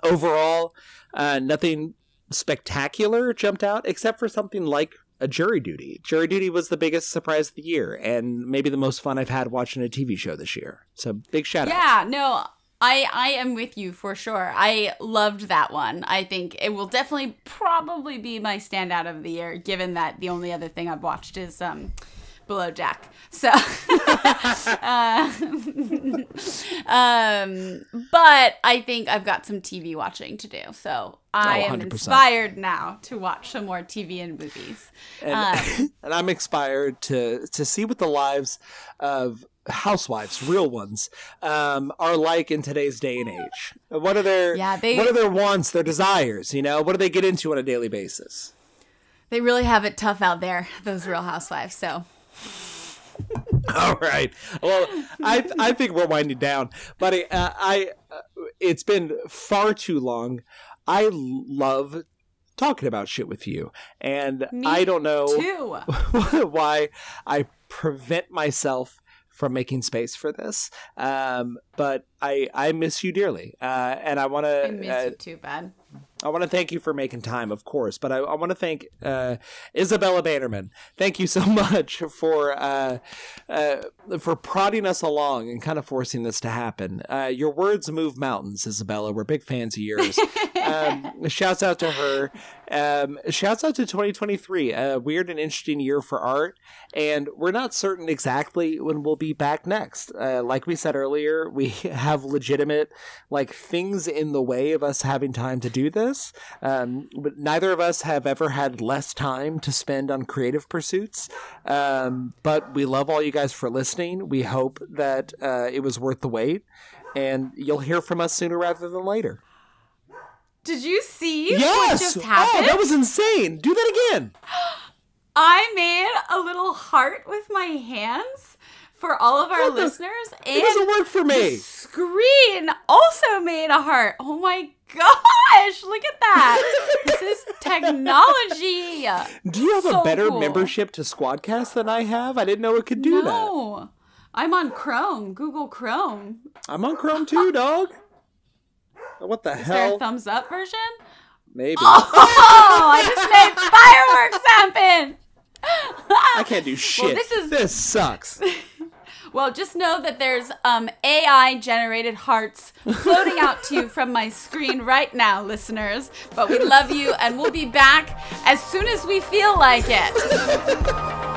Overall, uh, nothing spectacular jumped out, except for something like a Jury Duty. Jury Duty was the biggest surprise of the year, and maybe the most fun I've had watching a TV show this year. So big shout out. Yeah, no, I I am with you for sure. I loved that one. I think it will definitely probably be my standout of the year, given that the only other thing I've watched is um Below Jack. So, *laughs* uh, um, but I think I've got some TV watching to do. So I Oh, am inspired now to watch some more TV and movies. and, Um, *laughs* and I'm inspired to to see what the lives of housewives, real ones, um, are like in today's day and age? What are their Yeah, they- what are their wants, their desires? You know, what do they get into on a daily basis? They really have it tough out there, those real housewives. So *laughs* All right. Well, I I think we're winding down, but I, uh, I uh, it's been far too long. I love talking about shit with you, and Me I don't know *laughs* why I prevent myself from making space for this. Um, but I I miss you dearly, uh, and I want to. I miss to you too bad. I want to thank you for making time, of course, but I, I want to thank uh, Isabella Bannerman. Thank you so *laughs* much for uh, uh, for prodding us along and kind of forcing this to happen. Uh, your words move mountains, Isabella. We're big fans of yours. *laughs* um, shouts out to her. Um, shouts out to 2023, a weird and interesting year for art, and we're not certain exactly when we'll be back next. Uh, like we said earlier, *laughs* we have legitimate like things in the way of us having time to do this. Um, but neither of us have ever had less time to spend on creative pursuits. Um, but we love all you guys for listening. We hope that uh, it was worth the wait, and you'll hear from us sooner rather than later. Did you see Yes. what just Oh, happened? that was insane. Do that again. *gasps* I made a little heart with my hands for all of our What the- listeners, It doesn't work for the me. screen also made a heart. Oh my gosh! Look at that. *laughs* this is technology. Do you have so a better cool. membership to Squadcast than I have? I didn't know it could do that. no, I'm on Chrome, Google Chrome. I'm on Chrome too, *laughs* dog. What the Is there hell? a thumbs up version? Maybe. Oh, *laughs* I just made fireworks happen. I can't do shit. this is- this sucks. *laughs* Well, just know that there's um, AI generated hearts floating out to you from my screen right now, listeners. But we love you, and we'll be back as soon as we feel like it. *laughs*